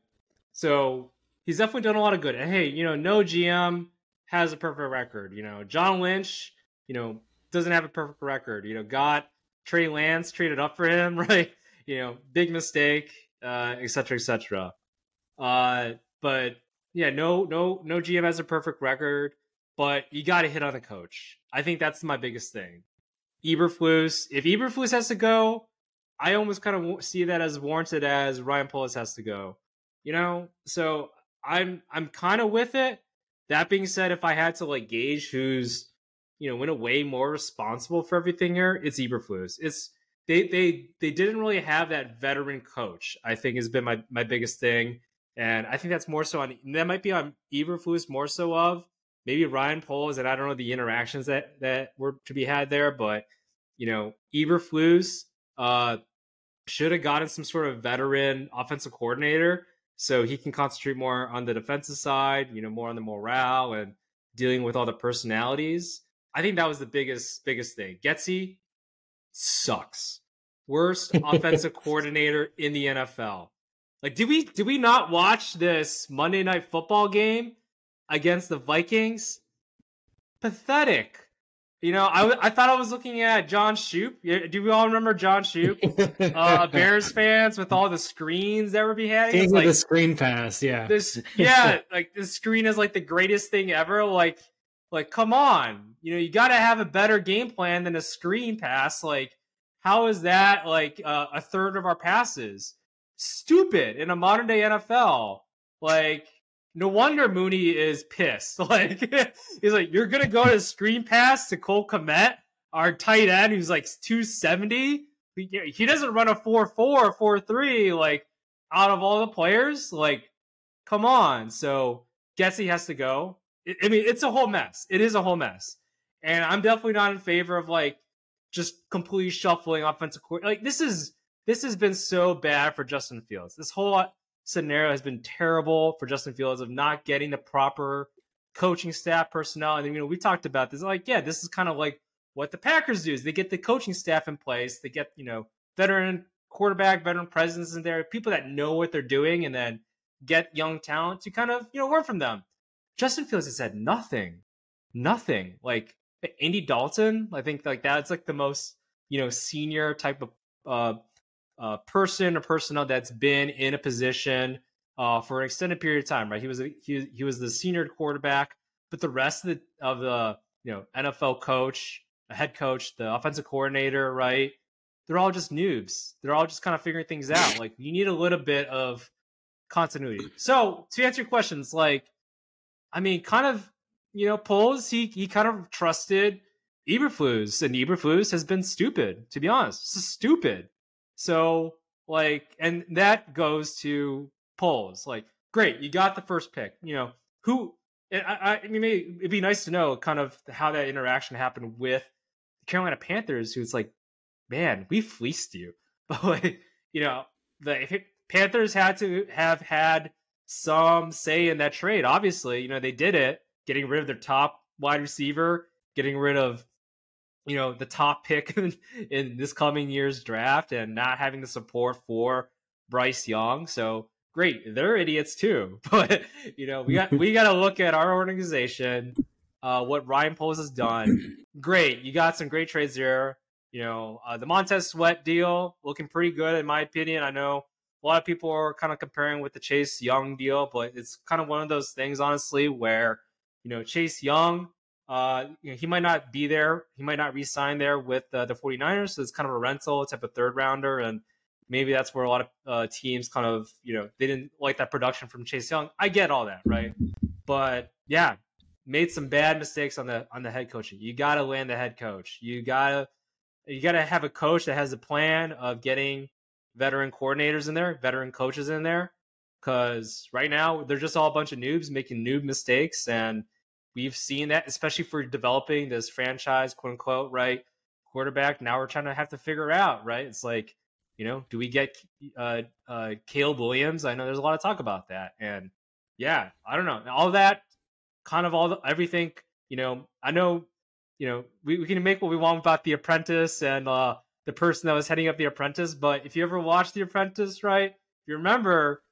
So he's definitely done a lot of good. And hey, you know, no GM has a perfect record. You know, John Lynch, you know, doesn't have a perfect record. You know, got Trey Lance traded up for him, right? You know, big mistake, uh, et cetera, et cetera. Uh, but yeah, no, no, no GM has a perfect record, but you got to hit on the coach. I think that's my biggest thing. Eberflus, if Eberflus has to go, I almost kind of see that as warranted as Ryan Poles has to go. You know, so I'm I'm kind of with it. That being said, if I had to like gauge who's you know in a way more responsible for everything here, it's Eberflus. It's they they they didn't really have that veteran coach. I think has been my my biggest thing, and I think that's more so on that might be on Eberflus more so of maybe Ryan Poles, and I don't know the interactions that that were to be had there, but you know Eberflus uh, should have gotten some sort of veteran offensive coordinator so he can concentrate more on the defensive side, you know, more on the morale and dealing with all the personalities. I think that was the biggest biggest thing. Getsy sucks. Worst offensive coordinator in the NFL. Like, did we did we not watch this Monday night football game against the Vikings? Pathetic. You know, I, I thought I was looking at John Shoop. Do we all remember John Shoop? uh, Bears fans with all the screens that were behind. King like, the screen pass, yeah. This, yeah, like the screen is like the greatest thing ever. Like, like come on, you know, you got to have a better game plan than a screen pass. Like, how is that like uh, a third of our passes? Stupid in a modern day NFL. Like, no wonder Mooney is pissed. Like he's like, you're gonna go to screen pass to Cole Kmet, our tight end, who's like 270. He doesn't run a 4-4, or 4-3, like out of all the players. Like, come on. So Getsy has to go. I mean, it's a whole mess. It is a whole mess. And I'm definitely not in favor of like just completely shuffling offensive court. Like this is this has been so bad for Justin Fields. This whole scenario has been terrible for Justin Fields of not getting the proper coaching staff personnel. And you know, we talked about this. Like, yeah, this is kind of like what the Packers do is they get the coaching staff in place, they get, you know, veteran quarterback, veteran presence in there, people that know what they're doing, and then get young talent to kind of, you know, learn from them. Justin Fields has said nothing. Nothing. Like Andy Dalton, I think like that's like the most, you know, senior type of uh uh, person or personnel that's been in a position uh, for an extended period of time, right? He was a, he he was the senior quarterback, but the rest of the of the you know NFL coach, a head coach, the offensive coordinator, right? They're all just noobs. They're all just kind of figuring things out. Like you need a little bit of continuity. So to answer your questions, like I mean, kind of you know, Poles he he kind of trusted Eberflus, and Eberflus has been stupid. To be honest, stupid. So like, and that goes to Poles. Like, great, you got the first pick. You know who? Eh, I, I mean, it'd be nice to know kind of how that interaction happened with the Carolina Panthers, who's like, man, we fleeced you. But like, you know, the Panthers had to have had some say in that trade. Obviously, you know, they did it, getting rid of their top wide receiver, getting rid of you know the top pick in, this coming year's draft and not having the support for Bryce Young. So great, they're idiots too. But you know we got we got to look at our organization, uh, what Ryan Poles has done. Great, you got some great trades there. You know uh, the Montez Sweat deal looking pretty good in my opinion. I know a lot of people are kind of comparing with the Chase Young deal, but it's kind of one of those things, honestly, where you know Chase Young uh, you know, he might not be there. He might not re-sign there with uh, the 49ers. So it's kind of a rental type of third rounder. And maybe that's where a lot of uh, teams kind of, you know, they didn't like that production from Chase Young. I get all that, right? But yeah, made some bad mistakes on the on the head coaching. You got to land the head coach. You gotta you gotta have a coach that has a plan of getting veteran coordinators in there, veteran coaches in there. Because right now they're just all a bunch of noobs making noob mistakes and we've seen that, especially for developing this franchise, quote unquote, right? Quarterback. Now we're trying to have to figure out, right? It's like, you know, do we get uh, uh, Caleb Williams? I know there's a lot of talk about that, and yeah, I don't know. All that, kind of all the, everything. You know, I know, you know, we, we can make what we want about the Apprentice and uh, the person that was heading up the Apprentice, but if you ever watched the Apprentice, right, if you remember,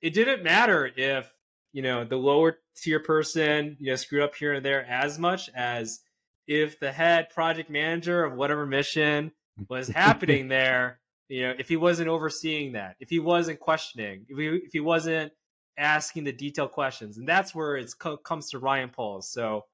it didn't matter if you know the lower tier person you know screwed up here and there as much as if the head project manager of whatever mission was happening there you know if he wasn't overseeing that if he wasn't questioning if he, if he wasn't asking the detailed questions. And that's where it co- comes to ryan poles. So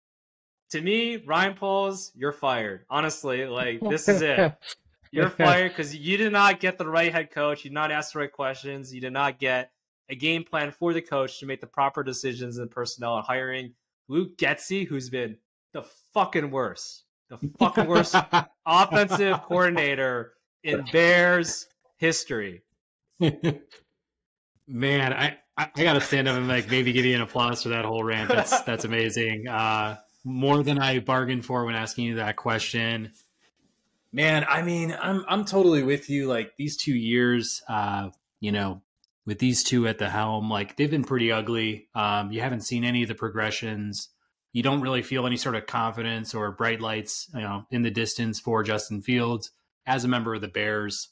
to me ryan poles you're fired. Honestly like this is it. You're fired because you did not get the right head coach. You did not ask the right questions. You did not get a game plan for the coach to make the proper decisions in personnel and hiring Luke Getsy, who's been the fucking worst, the fucking worst offensive coordinator in Bears history. Man, I, I, I gotta stand up and like maybe give you an applause for that whole rant. That's that's amazing. Uh, more than I bargained for when asking you that question. Man, I mean, I'm I'm totally with you. Like these two years, uh, you know, with these two at the helm, like they've been pretty ugly. Um, you haven't seen any of the progressions. You don't really feel any sort of confidence or bright lights, you know, in the distance for Justin Fields as a member of the Bears.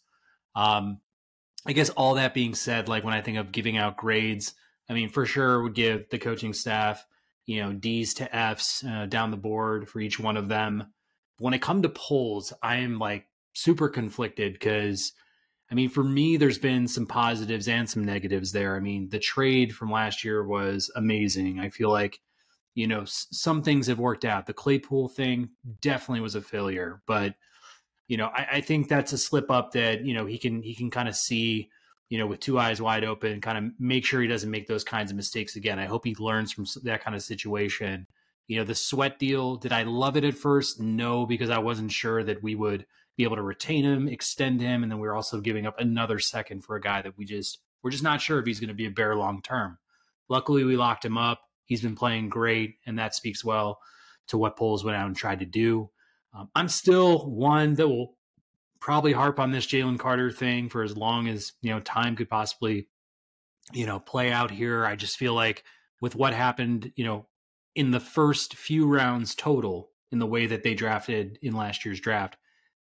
Um, I guess all that being said, like when I think of giving out grades, I mean, for sure would give the coaching staff, you know, D's to F's uh, down the board for each one of them. When it come to Poles, I am like super conflicted because I mean, for me, there's been some positives and some negatives there. I mean, the trade from last year was amazing. I feel like, you know, some things have worked out. The Claypool thing definitely was a failure, but you know, I, I think that's a slip up that you know he can he can kind of see, you know, with two eyes wide open, kind of make sure he doesn't make those kinds of mistakes again. I hope he learns from that kind of situation. You know, the sweat deal, did I love it at first? No, because I wasn't sure that we would be able to retain him, extend him, and then we are also giving up another second for a guy that we just we're just not sure if he's going to be a bear long term. Luckily, we locked him up. He's been playing great, and that speaks well to what Poles went out and tried to do. Um, I'm still one that will probably harp on this Jalen Carter thing for as long as you know time could possibly, you know, play out here. I just feel like with what happened, you know, in the first few rounds total, in the way that they drafted in last year's draft,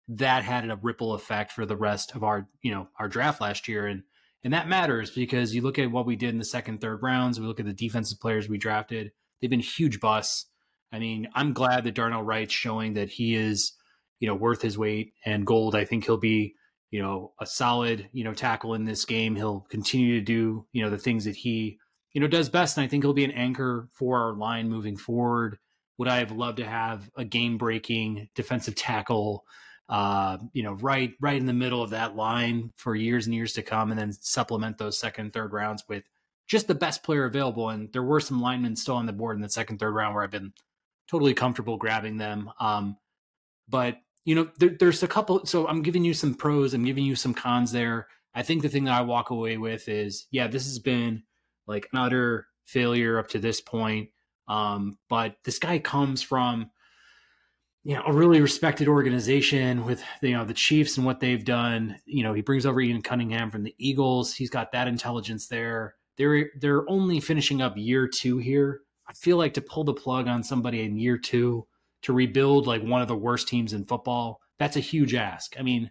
that had a ripple effect for the rest of our, you know, our draft last year, and and that matters because you look at what we did in the second, third rounds. We look at the defensive players we drafted; they've been huge busts. I mean, I'm glad that Darnell Wright's showing that he is, you know, worth his weight and gold. I think he'll be, you know, a solid, you know, tackle in this game. He'll continue to do, you know, the things that he, you know, does best. And I think he'll be an anchor for our line moving forward. Would I have loved to have a game breaking defensive tackle, uh, you know, right, right in the middle of that line for years and years to come, and then supplement those second, third rounds with just the best player available. And there were some linemen still on the board in the second, third round where I've been totally comfortable grabbing them. Um, but you know, there, there's a couple. So I'm giving you some pros. I'm giving you some cons there. I think the thing that I walk away with is, yeah, this has been like an utter failure up to this point. Um, but this guy comes from, you know, a really respected organization with you know the Chiefs and what they've done. You know, he brings over Ian Cunningham from the Eagles. He's got that intelligence there. They're they're only finishing up year two here. I feel like to pull the plug on somebody in year two to rebuild like one of the worst teams in football, that's a huge ask. I mean,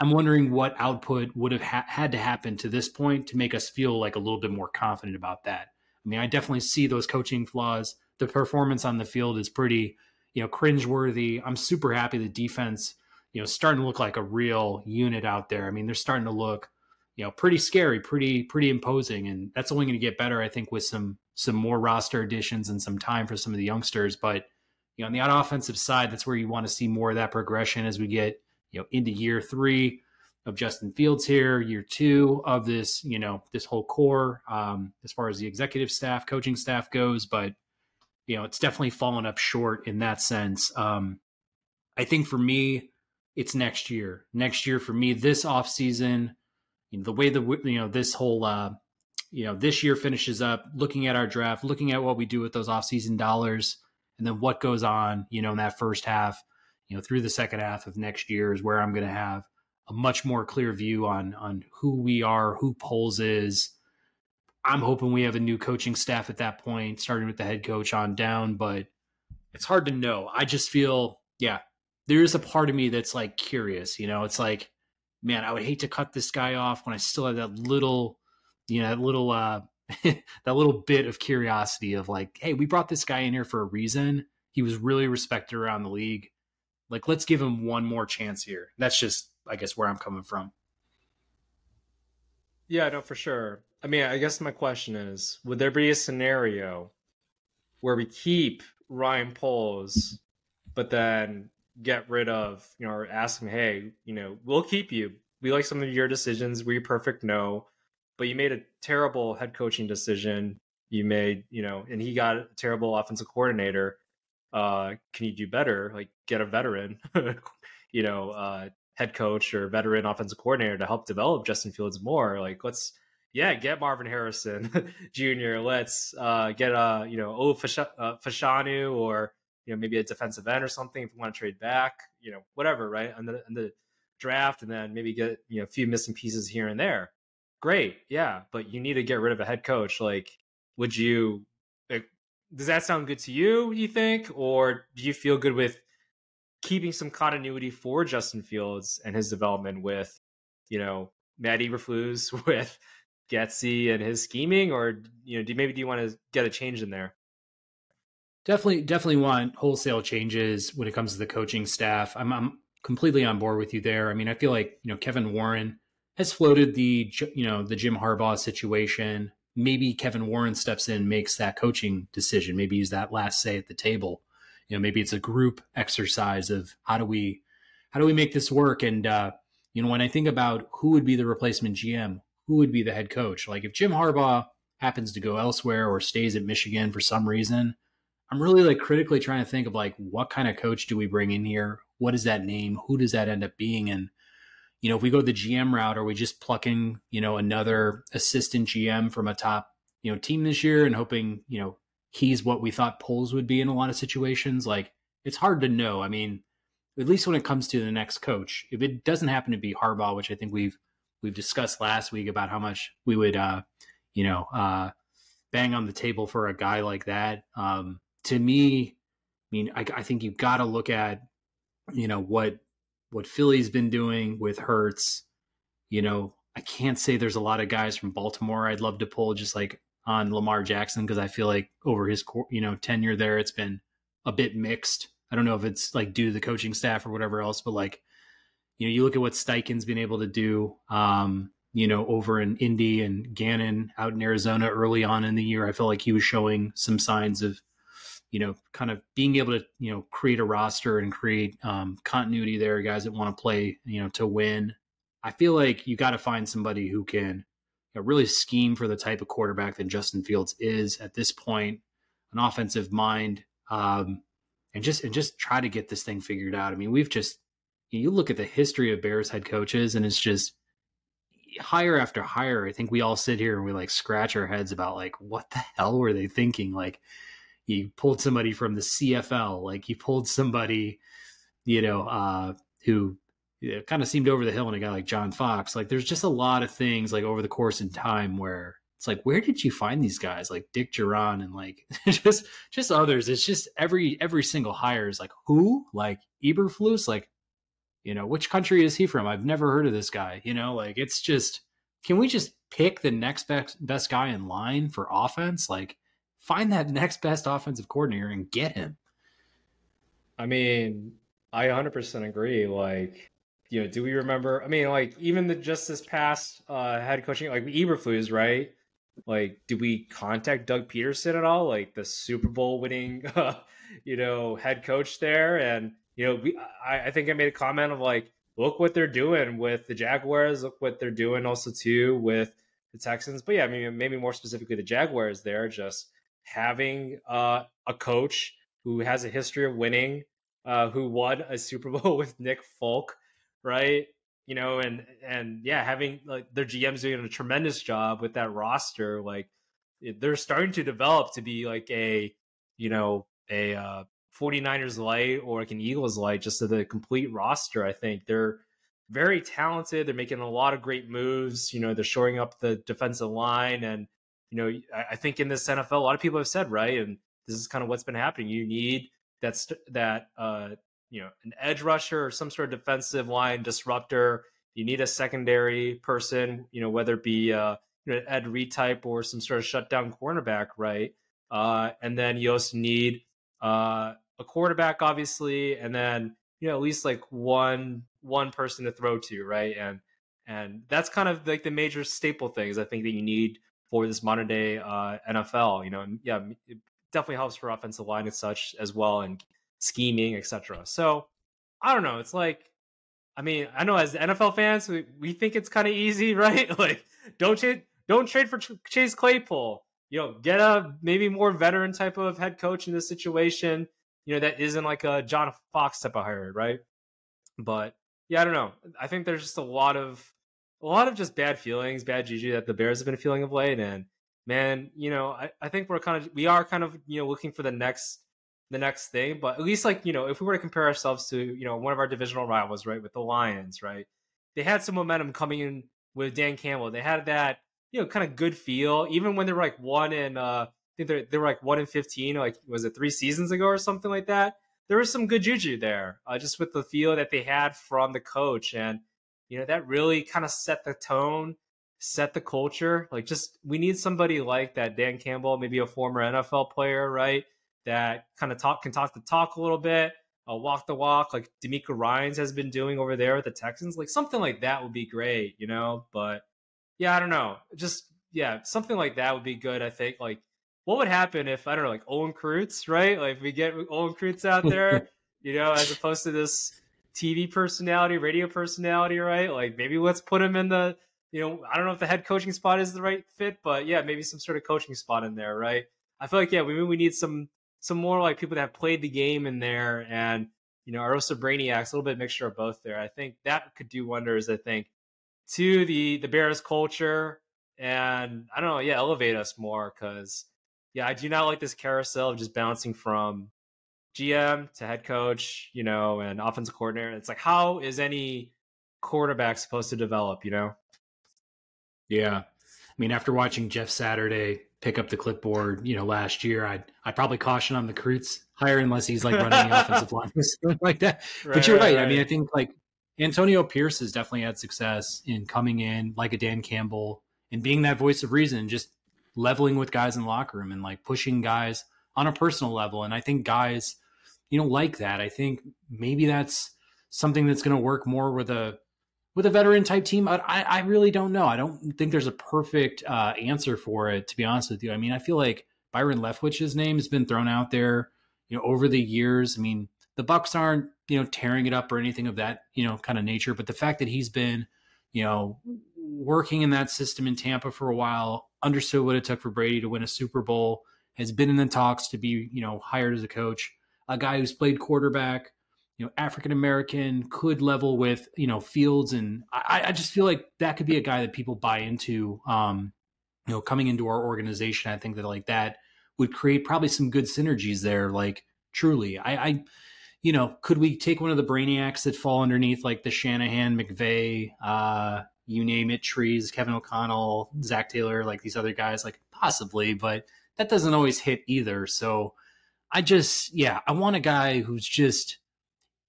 I'm wondering what output would have ha- had to happen to this point to make us feel like a little bit more confident about that. I mean, I definitely see those coaching flaws. The performance on the field is pretty, you know, cringeworthy. I'm super happy the defense, you know, starting to look like a real unit out there. I mean, they're starting to look, you know, pretty scary, pretty pretty imposing, and that's only going to get better, I think, with some some more roster additions and some time for some of the youngsters. But you know, on the offensive side, that's where you want to see more of that progression as we get you know into year three of Justin Fields here, year two of this you know this whole core um, as far as the executive staff, coaching staff goes. But you know, it's definitely fallen up short in that sense. Um, I think for me, it's next year. Next year for me, this off season, you know, the way the you know this whole uh, you know, this year finishes up, looking at our draft, looking at what we do with those offseason dollars, and then what goes on, you know, in that first half, you know, through the second half of next year is where I'm going to have a much more clear view on on who we are, who Poles is. I'm hoping we have a new coaching staff at that point, starting with the head coach on down, but it's hard to know. I just feel, yeah, there is a part of me that's like curious, you know, it's like, man, I would hate to cut this guy off when I still have that little you know, that little uh that little bit of curiosity of like, hey, we brought this guy in here for a reason. He was really respected around the league. Like, let's give him one more chance here. That's just, I guess, where I'm coming from. Yeah, no, for sure. I mean, I guess my question is would there be a scenario where we keep Ryan Poles, but then get rid of, you know, or ask him, hey, you know, we'll keep you. We like some of your decisions. You perfect? No but you made a terrible head coaching decision. You made, you know, and he got a terrible offensive coordinator. Uh, can you do better? Like get a veteran, you know, uh, head coach or veteran offensive coordinator to help develop Justin Fields more. Like let's, yeah, get Marvin Harrison Jr. Let's uh, get a, you know, oh Fashanu or you know maybe a defensive end or something if we want to trade back, you know, whatever, right? And the, and the draft, and then maybe get you know a few missing pieces here and there great, yeah, but you need to get rid of a head coach. Like, would you? Does that sound good to you? You think, or do you feel good with keeping some continuity for Justin Fields and his development with, you know, Matt Eberflus with Getsy and his scheming, or you know, do maybe do you want to get a change in there? Definitely, definitely want wholesale changes when it comes to the coaching staff. I'm, I'm completely on board with you there. I mean, I feel like you know Kevin Warren has floated the you know the Jim Harbaugh situation. Maybe Kevin Warren steps in, makes that coaching decision. Maybe he's that last say at the table. You know, maybe it's a group exercise of how do we how do we make this work? And uh, you know, when I think about who would be the replacement GM, who would be the head coach? Like if Jim Harbaugh happens to go elsewhere or stays at Michigan for some reason, I'm really like critically trying to think of like what kind of coach do we bring in here? What is that name? Who does that end up being? And you know, if we go the GM route, are we just plucking you know another assistant GM from a top you know team this year and hoping you know he's what we thought Poles would be in a lot of situations? Like it's hard to know. I mean, at least when it comes to the next coach, if it doesn't happen to be Harbaugh, which I think we've we've discussed last week about how much we would uh, you know uh, bang on the table for a guy like that. Um, to me, I mean, I, I think you've got to look at, you know, what what Philly's been doing with Hurts. You know, I can't say there's a lot of guys from Baltimore I'd love to pull just like on Lamar Jackson because I feel like over his you know tenure there, it's been a bit mixed. I don't know if it's like due to the coaching staff or whatever else, but like, you know, you look at what Steichen's been able to do, um, you know, over in Indy and Gannon out in Arizona early on in the year. I felt like he was showing some signs of you know, kind of being able to, you know, create a roster and create um, continuity there, guys that want to play, you know, to win. I feel like you got to find somebody who can you know, really scheme for the type of quarterback that Justin Fields is at this point, an offensive mind, um, and just and just try to get this thing figured out. I mean, we've just you look at the history of Bears head coaches, and it's just hire after hire. I think we all sit here and we like scratch our heads about like what the hell were they thinking? Like you pulled somebody from the CFL, like you pulled somebody, you know, uh, who you know, kind of seemed over the hill in a guy like John Fox. Like there's just a lot of things like over the course in time where it's like, where did you find these guys? Like Dick Jauron and like just just others. It's just every every single hire is like who? Like Eberflus? Like, you know, which country is he from? I've never heard of this guy. You know, like it's just can we just pick the next best best guy in line for offense? Like find that next best offensive coordinator and get him. I mean, I 100% agree. Like, you know, do we remember? I mean, like, even the just this past uh, head coaching, like Eberflus, right? Like, did we contact Doug Pederson at all? Like the Super Bowl winning, uh, you know, head coach there, and you know, we, I, I think I made a comment of like, look what they're doing with the Jaguars. Look what they're doing also too with the Texans. But yeah, I mean, maybe more specifically the Jaguars. There, just having uh, a coach who has a history of winning, uh, who won a Super Bowl with Nick Foles, right? You know, and and yeah, having like their GM's doing a tremendous job with that roster. Like they're starting to develop to be like a, you know, a uh, 49ers light or like an Eagles light, just to the complete roster. I think they're very talented. They're making a lot of great moves. You know, they're shoring up the defensive line and you know, I, think in this NFL, a lot of people have said, right, and this is kind of what's been happening. You need that st- that uh, you know an edge rusher or some sort of defensive line disruptor. You need a secondary person, you know, whether it be uh, you know, Ed Reed type or some sort of shutdown cornerback, right? Uh, and then you also need uh, a quarterback, obviously, and then you know at least like one one person to throw to, right? And and that's kind of like the major staple things I think that you need for this modern day uh, NFL. You know, yeah, it definitely helps for offensive line and such as well, and scheming, etc. So I don't know. It's like, I mean, I know as NFL fans, we, we think it's kind of easy, right? like, don't don't trade for Chase Claypool. You know, get a maybe more veteran type of head coach in this situation. You know, that isn't like a John Fox type of hire, right? But yeah, I don't know. I think there's just a lot of a lot of just bad feelings, bad juju that the Bears have been feeling of late. And man, you know, I, I think we're kind of we are kind of you know looking for the next the next thing. But at least like you know, if we were to compare ourselves to you know one of our divisional rivals, right, with the Lions, right, they had some momentum coming in with Dan Campbell. They had that you know kind of good feel, even when they were like one in uh, I think they they were like one in fifteen, like was it three seasons ago or something like that. There was some good juju there, uh, just with the feel that they had from the coach and you know that really kind of set the tone set the culture like just we need somebody like that dan campbell maybe a former nfl player right that kind of talk can talk the talk a little bit uh, walk the walk like DeMeco Ryans has been doing over there with the Texans like something like that would be great you know but yeah I don't know just yeah something like that would be good I think like what would happen if I don't know like Olin Kreutz right like we get Olin Kreutz out there you know as opposed to this TV personality, radio personality, right? Like maybe let's put him in the you know, I don't know if the head coaching spot is the right fit, but yeah, maybe some sort of coaching spot in there, right? I feel like yeah, we we need some some more like people that have played the game in there, and you know, also brainiacs, a little bit mixture of both there. I think that could do wonders. I think to the the Bears culture, and I don't know, yeah, elevate us more because yeah, I do not like this carousel of just bouncing from GM to head coach, you know, and offensive coordinator. It's like, how is any quarterback supposed to develop, you know? Yeah. I mean, after watching Jeff Saturday pick up the clipboard, you know, last year, I'd I'd probably caution on the Kreutz hire unless he's like running the offensive line or something like that. Right, but you're right, right. I mean, I think like Antonio Pierce has definitely had success in coming in like a Dan Campbell and being that voice of reason, just leveling with guys in the locker room and like pushing guys on a personal level. And I think guys, you know, like that. I think maybe that's something that's going to work more with a with a veteran type team. I, I really don't know. I don't think there's a perfect uh, answer for it. To be honest with you, I mean, I feel like Byron Leftwich's name has been thrown out there, you know, over the years. I mean, the Bucs aren't you know tearing it up or anything of that you know kind of nature, but the fact that he's been you know working in that system in Tampa for a while, understood what it took for Brady to win a Super Bowl, has been in the talks to be, you know, hired as a coach, a guy who's played quarterback, you know, African American, could level with, you know, Fields. And I, I, just feel like that could be a guy that people buy into, um, you know, coming into our organization. I think that like that would create probably some good synergies there. Like truly, I, I you know, could we take one of the brainiacs that fall underneath like the Shanahan, McVay, uh, you name it, trees, Kevin O'Connell, Zac Taylor, like these other guys, like possibly, but that doesn't always hit either. So I just, yeah, I want a guy who's just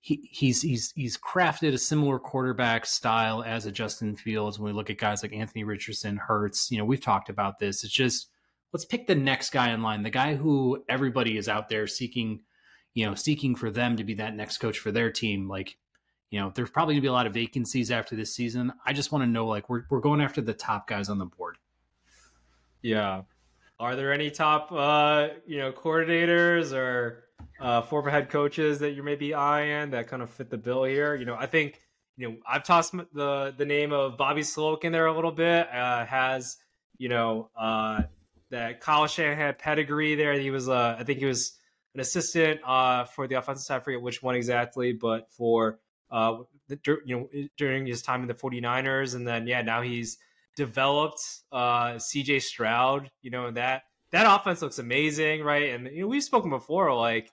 he, he's he's he's crafted a similar quarterback style as a Justin Fields. When we look at guys like Anthony Richardson, Hurts, you know, we've talked about this. It's just let's pick the next guy in line, the guy who everybody is out there seeking, you know, seeking for them to be that next coach for their team. Like you know, there's probably gonna be a lot of vacancies after this season. I just want to know, like, we're we're going after the top guys on the board. Yeah. Are there any top, uh, you know, coordinators or uh, former head coaches that you're maybe eyeing that kind of fit the bill here? You know, I think, you know, I've tossed the the name of Bobby Slowik in there a little bit. Uh, has you know uh, that Kyle Shanahan pedigree there. He was, uh, I think he was an assistant uh, for the offensive side. I forget which one exactly, but for uh, you know, during his time in the 49ers. And then, yeah, now he's developed uh, CJ Stroud, you know, and that, that offense looks amazing, right? And, you know, we've spoken before, like,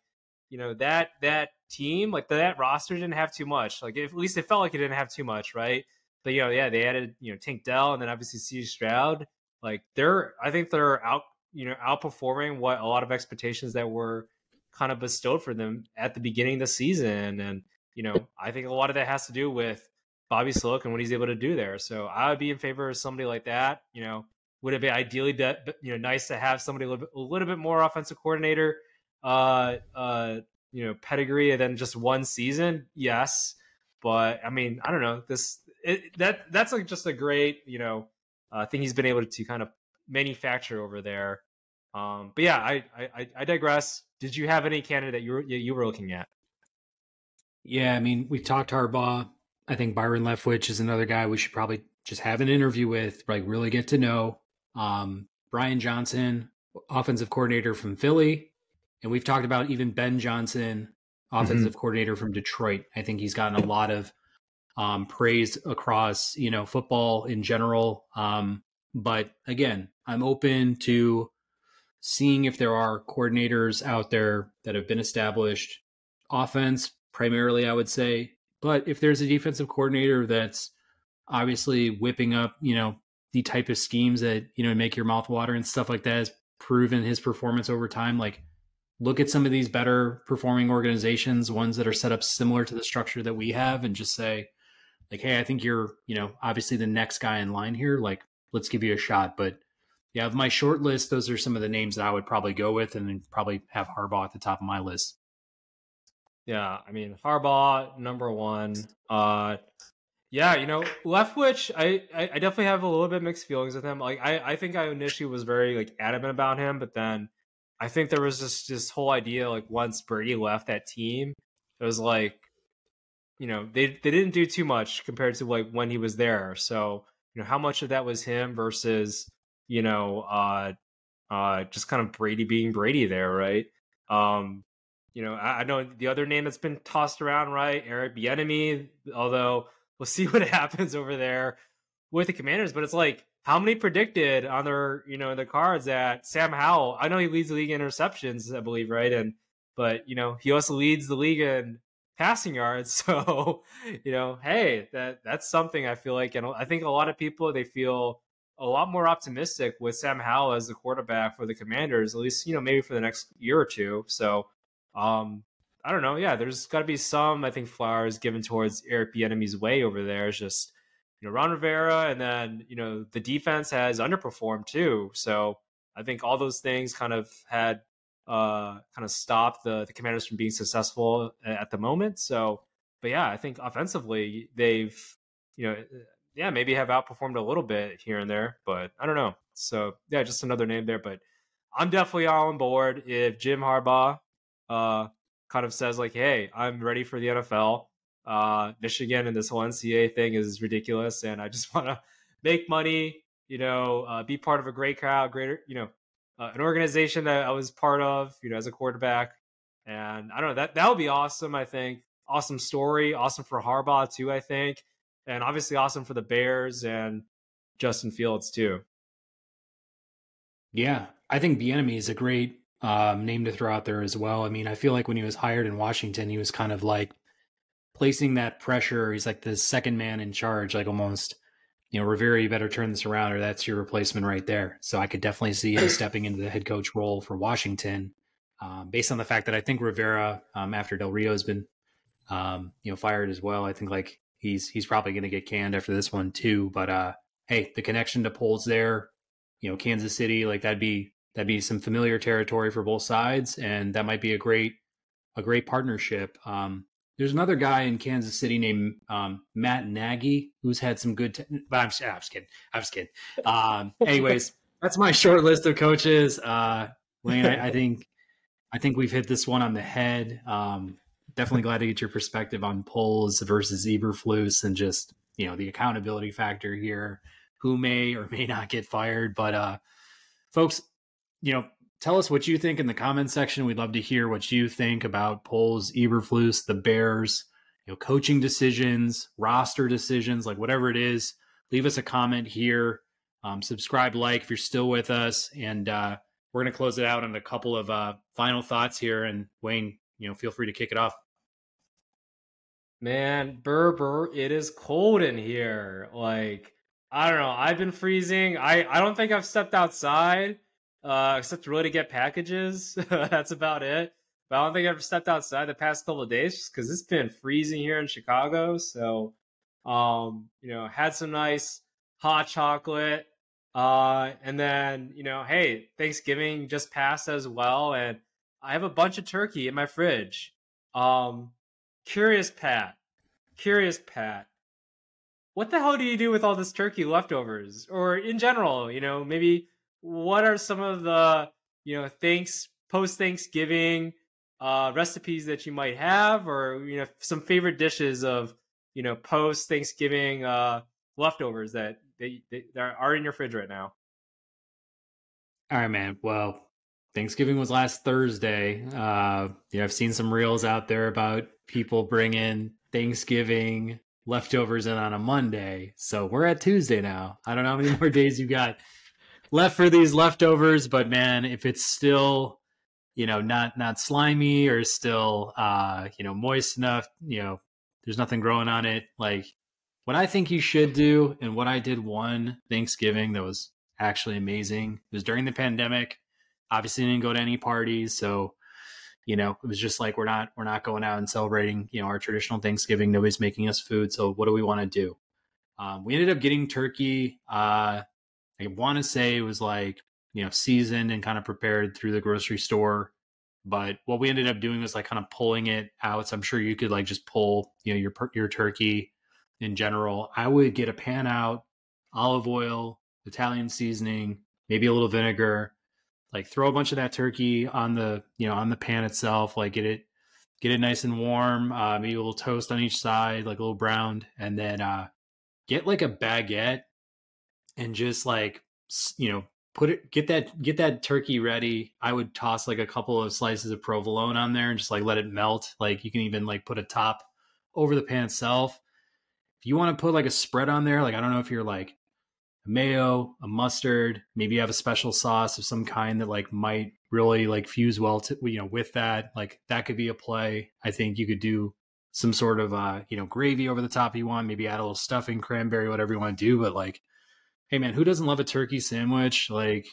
you know, that, that team, like that roster didn't have too much. Like, at least it felt like it didn't have too much, right? But, you know, yeah, they added, you know, Tank Dell and then obviously CJ Stroud. Like, they're, I think they're out, you know, outperforming what a lot of expectations that were kind of bestowed for them at the beginning of the season. And, you know, I think a lot of that has to do with Bobby Slowik and what he's able to do there. So I would be in favor of somebody like that. You know, would it be ideally that you know nice to have somebody a little bit, a little bit more offensive coordinator, uh, uh, you know, pedigree than just one season? Yes, but I mean, I don't know this. It, that that's like just a great you know uh, thing he's been able to kind of manufacture over there. Um, but yeah, I, I I digress. Did you have any candidate you were you were looking at? Yeah, I mean, we've talked Harbaugh. I think Byron Leftwich is another guy we should probably just have an interview with, like really get to know. Um, Brian Johnson, offensive coordinator from Philly. And we've talked about even Ben Johnson, offensive mm-hmm. coordinator from Detroit. I think he's gotten a lot of um, praise across, you know, football in general. Um, but again, I'm open to seeing if there are coordinators out there that have been established, offense, primarily, I would say. But if there's a defensive coordinator that's obviously whipping up, you know, the type of schemes that, you know, make your mouth water and stuff like that has proven his performance over time, like look at some of these better performing organizations, ones that are set up similar to the structure that we have, and just say, like, hey, I think you're, you know, obviously the next guy in line here. Like, let's give you a shot. But yeah, of my short list, those are some of the names that I would probably go with and probably have Harbaugh at the top of my list. Yeah, I mean Harbaugh number one. Uh, yeah, you know Leftwich, I, I, definitely have a little bit mixed feelings with him. Like I I think I initially was very like adamant about him, but then I think there was just this whole idea like once Brady left that team, it was like, you know they they didn't do too much compared to like when he was there. So you know, how much of that was him versus, you know, uh, uh, just kind of Brady being Brady there, right? Um, you know, I, I know the other name that's been tossed around, right? Eric Bieniemy, although we'll see what happens over there with the Commanders. But it's like, how many predicted on their, you know, their cards that Sam Howell? I know he leads the league in interceptions, I believe, right? And but you know, he also leads the league in passing yards. So, you know, hey, that that's something I feel like, and I think a lot of people they feel a lot more optimistic with Sam Howell as the quarterback for the Commanders, at least you know maybe for the next year or two. So, um, I don't know. Yeah, there's got to be some I think flowers given towards Eric Bieniemy's way over there. It's just you know Ron Rivera, and then you know the defense has underperformed too. So I think all those things kind of had uh, kind of stopped the the Commanders from being successful at the moment. So, but yeah, I think offensively they've you know yeah maybe have outperformed a little bit here and there, but I don't know. So yeah, just another name there, but I'm definitely all on board if Jim Harbaugh uh, kind of says like, "Hey, I'm ready for the NFL." Uh, Michigan and this whole NCAA thing is ridiculous, and I just want to make money. You know, uh, be part of a great crowd, greater, you know, uh, an organization that I was part of, you know, as a quarterback. And I don't know that that would be awesome. I think awesome story, awesome for Harbaugh too. I think, and obviously awesome for the Bears and Justin Fields too. Yeah, I think Bieniemy is a great um, name to throw out there as well. I mean, I feel like when he was hired in Washington, he was kind of like placing that pressure. He's like the second man in charge, like almost you know, Rivera, you better turn this around or that's your replacement right there. So I could definitely see him stepping into the head coach role for Washington, um, based on the fact that I think Rivera, um, after Del Rio has been, um, you know, fired as well, I think like he's he's probably going to get canned after this one too. But uh, hey, the connection to Poles there, you know, Kansas City, like that'd be that'd be some familiar territory for both sides, and that might be a great a great partnership. Um, there's another guy in Kansas City named um, Matt Nagy who's had some good. T- but I'm, I'm, just kidding. I'm just kidding. Um, anyways, that's my short list of coaches. Uh, Wayne, I, I, think I think we've hit this one on the head. Um, definitely glad to get your perspective on Poles versus Eberflus and just you know the accountability factor here. Who may or may not get fired, but uh, folks, you know tell us what you think in the comments section. We'd love to hear what you think about Poles, Eberflus, the Bears, you know, coaching decisions, roster decisions, like whatever it is. Leave us a comment here. Um, subscribe, like if you're still with us, and uh, we're going to close it out on a couple of uh, final thoughts here. And Wayne, you know, feel free to kick it off. Man, Berber, it is cold in here. Like, I don't know. I've been freezing. I, I don't think I've stepped outside uh, except really to get packages. That's about it. But I don't think I've ever stepped outside the past couple of days because it's been freezing here in Chicago. So, um, you know, had some nice hot chocolate. Uh, and then, you know, hey, Thanksgiving just passed as well. And I have a bunch of turkey in my fridge. Um, curious, Pat. Curious, Pat. What the hell do you do with all this turkey leftovers? Or in general, you know, maybe what are some of the you know thanks post Thanksgiving uh, recipes that you might have, or you know some favorite dishes of you know post Thanksgiving uh, leftovers that they, that are in your fridge right now? All right, man. Well, Thanksgiving was last Thursday. Uh, you know, I've seen some reels out there about people bringing Thanksgiving leftovers in on a Monday. So we're at Tuesday now. I don't know how many more days you got left for these leftovers. But man, if it's still, you know, not not slimy or still, uh, you know, moist enough, you know, there's nothing growing on it. Like what I think you should do, and what I did one Thanksgiving that was actually amazing. It was during the pandemic. Obviously, didn't go to any parties, so you know it was just like we're not we're not going out and celebrating you know our traditional Thanksgiving. Nobody's making us food, so what do we want to do? Um, we ended up getting turkey. Uh, I want to say it was like, you know, seasoned and kind of prepared through the grocery store. But what we ended up doing was like kind of pulling it out. So I'm sure you could like just pull, you know, your your turkey in general. I would get a pan out, olive oil, Italian seasoning, maybe a little vinegar, like throw a bunch of that turkey on the, you know, on the pan itself, like get it get it nice and warm, uh, maybe a little toast on each side, like a little browned, and then uh, get like a baguette and just like you know put it get that get that turkey ready i would toss like a couple of slices of provolone on there and just like let it melt. Like you can even like put a top over the pan itself. If you want to put like a spread on there like i don't know if you're like a mayo a mustard maybe you have a special sauce of some kind that like might really like fuse well to you know with that like that could be a play. I think you could do some sort of uh you know gravy over the top you want maybe add a little stuffing cranberry whatever you want to do but like hey man, who doesn't love a turkey sandwich? Like,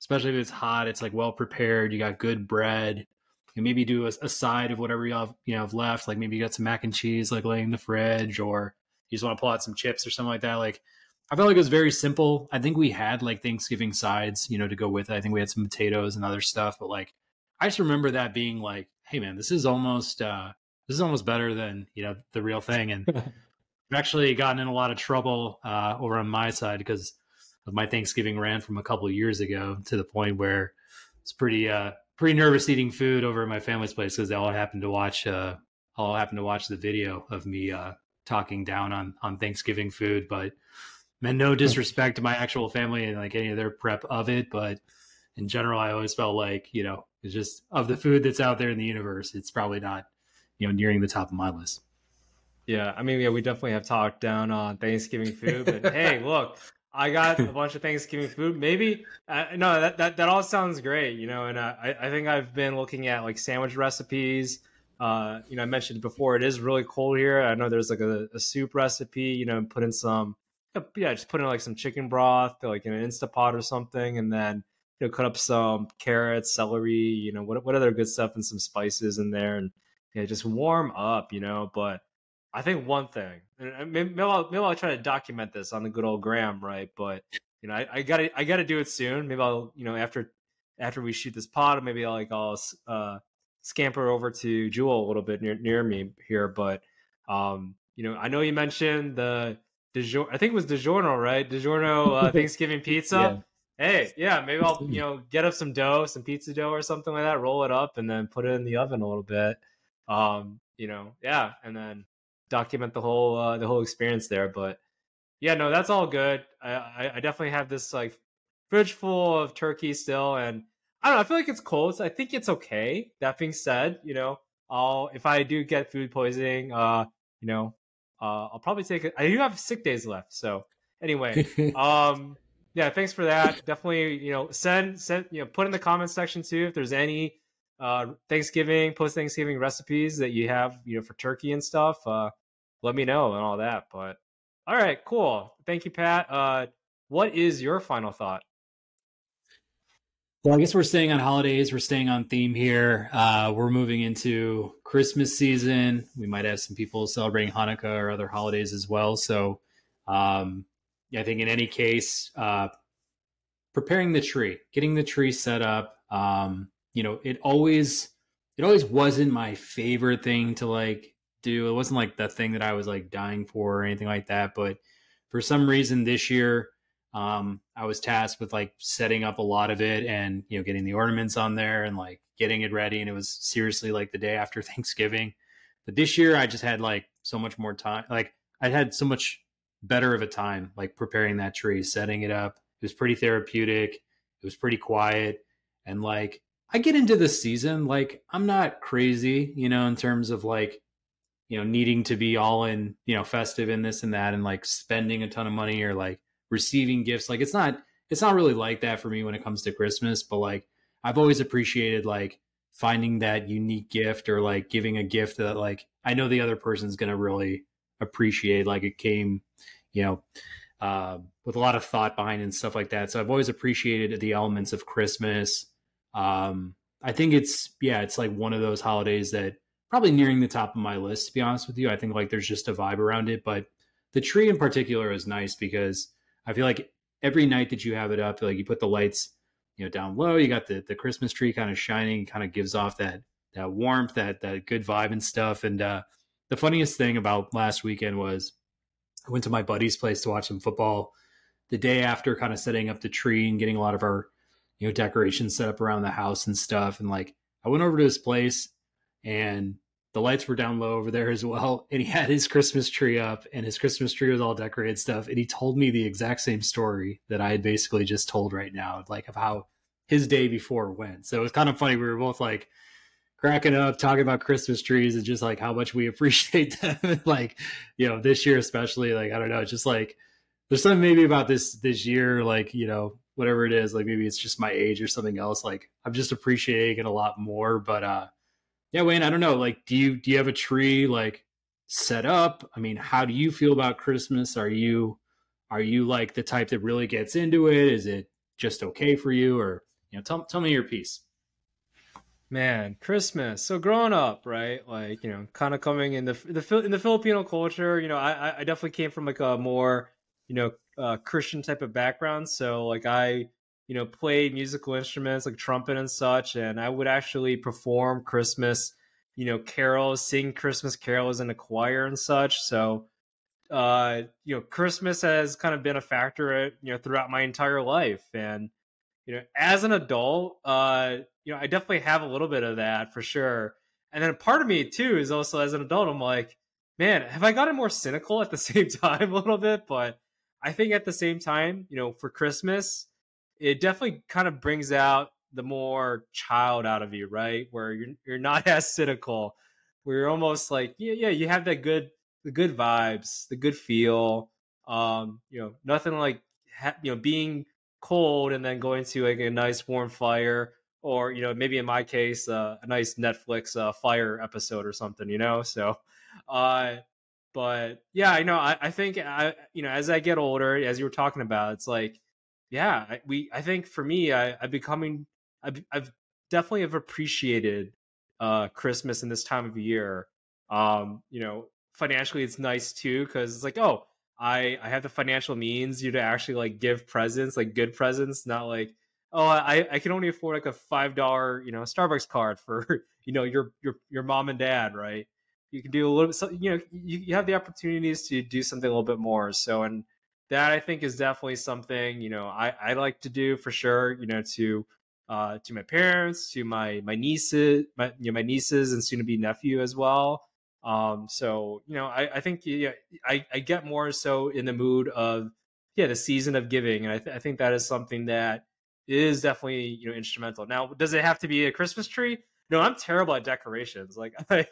especially if it's hot, it's like well prepared. You got good bread. And maybe do a, a, side of whatever you have you know have left. Like maybe you got some mac and cheese like laying in the fridge, or you just want to pull out some chips or something like that. Like I felt like it was very simple. I think we had like Thanksgiving sides, you know, to go with it. I think we had some potatoes and other stuff, but like I just remember that being like, hey man, this is almost uh this is almost better than, you know, the real thing. And I've actually gotten in a lot of trouble uh, over on my side because of my Thanksgiving rant from a couple years ago to the point where it's pretty uh, pretty nervous eating food over at my family's place because they all happened to watch uh, all happened to watch the video of me uh, talking down on on Thanksgiving food. But man, no disrespect to my actual family and like any of their prep of it, but in general, I always felt like you know it's just of the food that's out there in the universe, it's probably not you know nearing the top of my list. Yeah, I mean, yeah, we definitely have talked down on Thanksgiving food, but hey, look, I got a bunch of Thanksgiving food. Maybe uh, no, that, that that all sounds great, you know. And uh, I I think I've been looking at like sandwich recipes. Uh, you know, I mentioned before it is really cold here. I know there's like a, a soup recipe. You know, put in some, yeah, just put in like some chicken broth, like in an Instapot or something, and then you know, cut up some carrots, celery, you know, what what other good stuff and some spices in there, and yeah, just warm up, you know. But I think one thing, maybe, maybe, I'll, maybe I'll try to document this on the good old Gram, right? But you know, I, I, gotta I gotta do it soon. Maybe I'll you know after after we shoot this pod, maybe I'll like I'll uh, scamper over to Jewel a little bit near near me here. But um, you know, I know you mentioned the DiGiorno, I think it was DiGiorno, right? DiGiorno uh, Thanksgiving pizza. yeah. Hey, yeah, maybe I'll you know get up some dough, some pizza dough or something like that, roll it up, and then put it in the oven a little bit. Um, you know, yeah, and then document the whole uh, the whole experience there. But yeah, no, that's all good. I, I, I definitely have this like fridge full of turkey still, and I don't know. I feel like it's cold. So I think it's okay. That being said, you know, I'll if I do get food poisoning, uh, you know, uh, I'll probably take it. I do have sick days left, so anyway, um, yeah, thanks for that. Definitely, you know, send send you know, put in the comments section too if there's any uh, Thanksgiving, post Thanksgiving recipes that you have, you know, for turkey and stuff, uh, let me know and all that. But all right, cool. Thank you, Pat. Uh, what is your final thought? Well, I guess we're staying on holidays. We're staying on theme here. Uh, we're moving into Christmas season. We might have some people celebrating Hanukkah or other holidays as well. So, um, I think in any case, uh, preparing the tree, getting the tree set up, um, you know, it always it always wasn't my favorite thing to like do. It wasn't like the thing that I was like dying for or anything like that. But for some reason this year, um, I was tasked with like setting up a lot of it and you know getting the ornaments on there and like getting it ready. And it was seriously like the day after Thanksgiving. But this year I just had like so much more time. Like I had so much better of a time like preparing that tree, setting it up. It was pretty therapeutic. It was pretty quiet and like I get into the season like I'm not crazy, you know, in terms of like you know needing to be all in, you know, festive in this and that and like spending a ton of money or like receiving gifts. Like it's not it's not really like that for me when it comes to Christmas, but like I've always appreciated like finding that unique gift or like giving a gift that like I know the other person's going to really appreciate like it came, you know, uh, with a lot of thought behind and stuff like that. So I've always appreciated the elements of Christmas um, I think it's yeah, it's like one of those holidays that probably nearing the top of my list. To be honest with you, I think like there's just a vibe around it. But the tree in particular is nice because I feel like every night that you have it up, like you put the lights, you know, down low, you got the the Christmas tree kind of shining, kind of gives off that that warmth, that that good vibe and stuff. And uh, the funniest thing about last weekend was I went to my buddy's place to watch some football. The day after, kind of setting up the tree and getting a lot of our you know, decorations set up around the house and stuff. And like, I went over to his place and the lights were down low over there as well, and he had his Christmas tree up, and his Christmas tree was all decorated stuff, and he told me the exact same story that I had basically just told right now, like of how his day before went. So it was kind of funny. We were both like cracking up, talking about Christmas trees and just like how much we appreciate them. like, you know, this year especially, like I don't know, just like there's something maybe about this this year, like you know, whatever it is, like maybe it's just my age or something else. Like I'm just appreciating it a lot more. But uh yeah, Wayne, I don't know. Like, do you do you have a tree like set up? I mean, how do you feel about Christmas? Are you are you like the type that really gets into it? Is it just okay for you, or you know, tell tell me your piece. Man, Christmas. So growing up, right? Like you know, kind of coming in the the in the Filipino culture. You know, I I definitely came from like a more you know uh, Christian type of background. So like I you know, play musical instruments like trumpet and such, and I would actually perform Christmas, you know, carols, sing Christmas carols in a choir and such. So, uh, you know, Christmas has kind of been a factor, you know, throughout my entire life, and you know, as an adult, uh, you know, I definitely have a little bit of that for sure. And then a part of me too is also as an adult, I'm like, man, have I gotten more cynical at the same time a little bit? But I think at the same time, you know, for Christmas, it definitely kind of brings out the more child out of you, right? Where you're you're not as cynical, where you're almost like, yeah, yeah, you have that good the good vibes, the good feel. Um, you know, nothing like ha- you know being cold and then going to like a nice warm fire, or you know, maybe in my case, uh, a nice Netflix uh, fire episode or something. You know, so. Uh, but yeah, I know. I, I think I, you know, as I get older, as you were talking about, it's like yeah, I, we I think for me, I, I'm becoming I've, I've definitely have appreciated uh Christmas in this time of year. Um, you know, financially it's nice too because it's like oh I I have the financial means you to actually like give presents like good presents, not like oh I I can only afford like a five dollar you know Starbucks card for you know your your your mom and dad right. You can do a little bit, so, you know, you, you have the opportunities to do something a little bit more. So, and that I think is definitely something you know I, I like to do for sure. You know, to uh, to my parents, to my my nieces, my you know, my nieces and soon to be nephew as well. Um, so you know, I, I think yeah, I, I get more so in the mood of yeah, the season of giving, and I, th- I think that is something that is definitely you know instrumental. Now, does it have to be a Christmas tree? No, I'm terrible at decorations. Like I,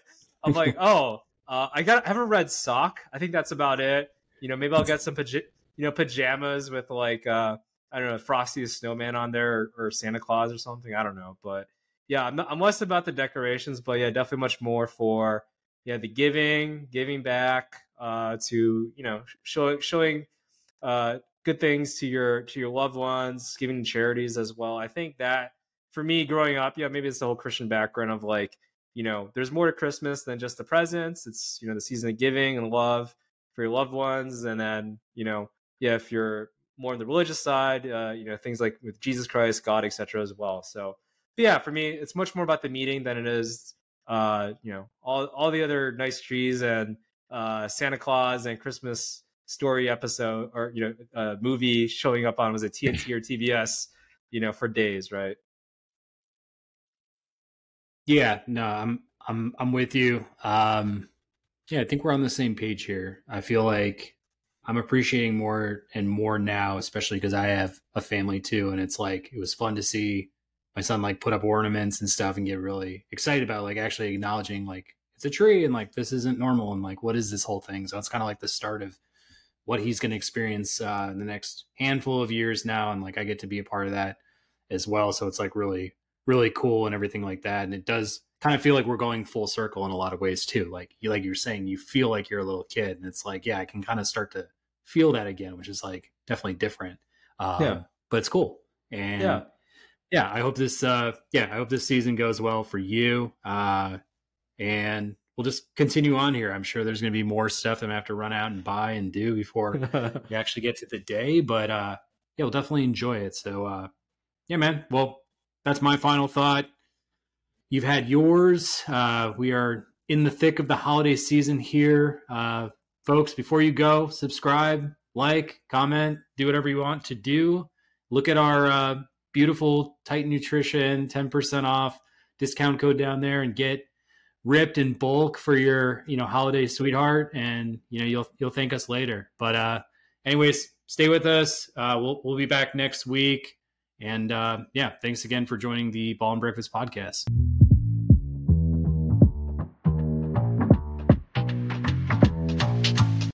I'm like, oh, uh, I got I have a red sock. I think that's about it. You know, maybe I'll get some you know pajamas with like uh I don't know Frosty the Snowman on there or, or Santa Claus or something. I don't know, but yeah, I'm, not, I'm less about the decorations, but yeah, definitely much more for yeah the giving, giving back uh, to you know showing showing uh, good things to your to your loved ones, giving charities as well. I think that for me growing up, yeah, maybe it's the whole Christian background of like you know there's more to Christmas than just the presents. It's you know the season of giving and love for your loved ones, and then you know yeah, if you're more on the religious side, uh, you know, things like with Jesus Christ, God, etc. as well. So, but yeah, for me, it's much more about the meeting than it is, uh, you know, all all the other nice trees and uh, Santa Claus and Christmas story episode or you know, uh, movie showing up on was it TNT or TBS, you know, for days, right? Yeah, no, I'm I'm I'm with you. Um, yeah, I think we're on the same page here. I feel like I'm appreciating more and more now, especially because I have a family too. And it's like, it was fun to see my son like put up ornaments and stuff and get really excited about like actually acknowledging like it's a tree and like this isn't normal and like what is this whole thing. So it's kind of like the start of what he's going to experience uh, in the next handful of years now. And like I get to be a part of that as well. So it's like really, really cool and everything like that. And it does kind of feel like we're going full circle in a lot of ways too. Like you, like you're saying, you feel like you're a little kid, and it's like, yeah, I can kind of start to feel that again, which is like definitely different. Um, yeah, but it's cool. And yeah, yeah, I hope this, uh, yeah, I hope this season goes well for you. Uh, and we'll just continue on here. I'm sure there's going to be more stuff that I have to run out and buy and do before we actually get to the day. But uh, yeah, we'll definitely enjoy it. So uh, yeah, man. Well, that's my final thought. You've had yours. Uh, we are in the thick of the holiday season here. Uh, folks, before you go, subscribe, like, comment, do whatever you want to do. Look at our uh, beautiful Titan Nutrition 10% off discount code down there and get ripped in bulk for your you know holiday sweetheart and you know you'll you'll thank us later but uh anyways stay with us uh we'll, we'll be back next week and uh, yeah, thanks again for joining the Ball and Breakfast podcast.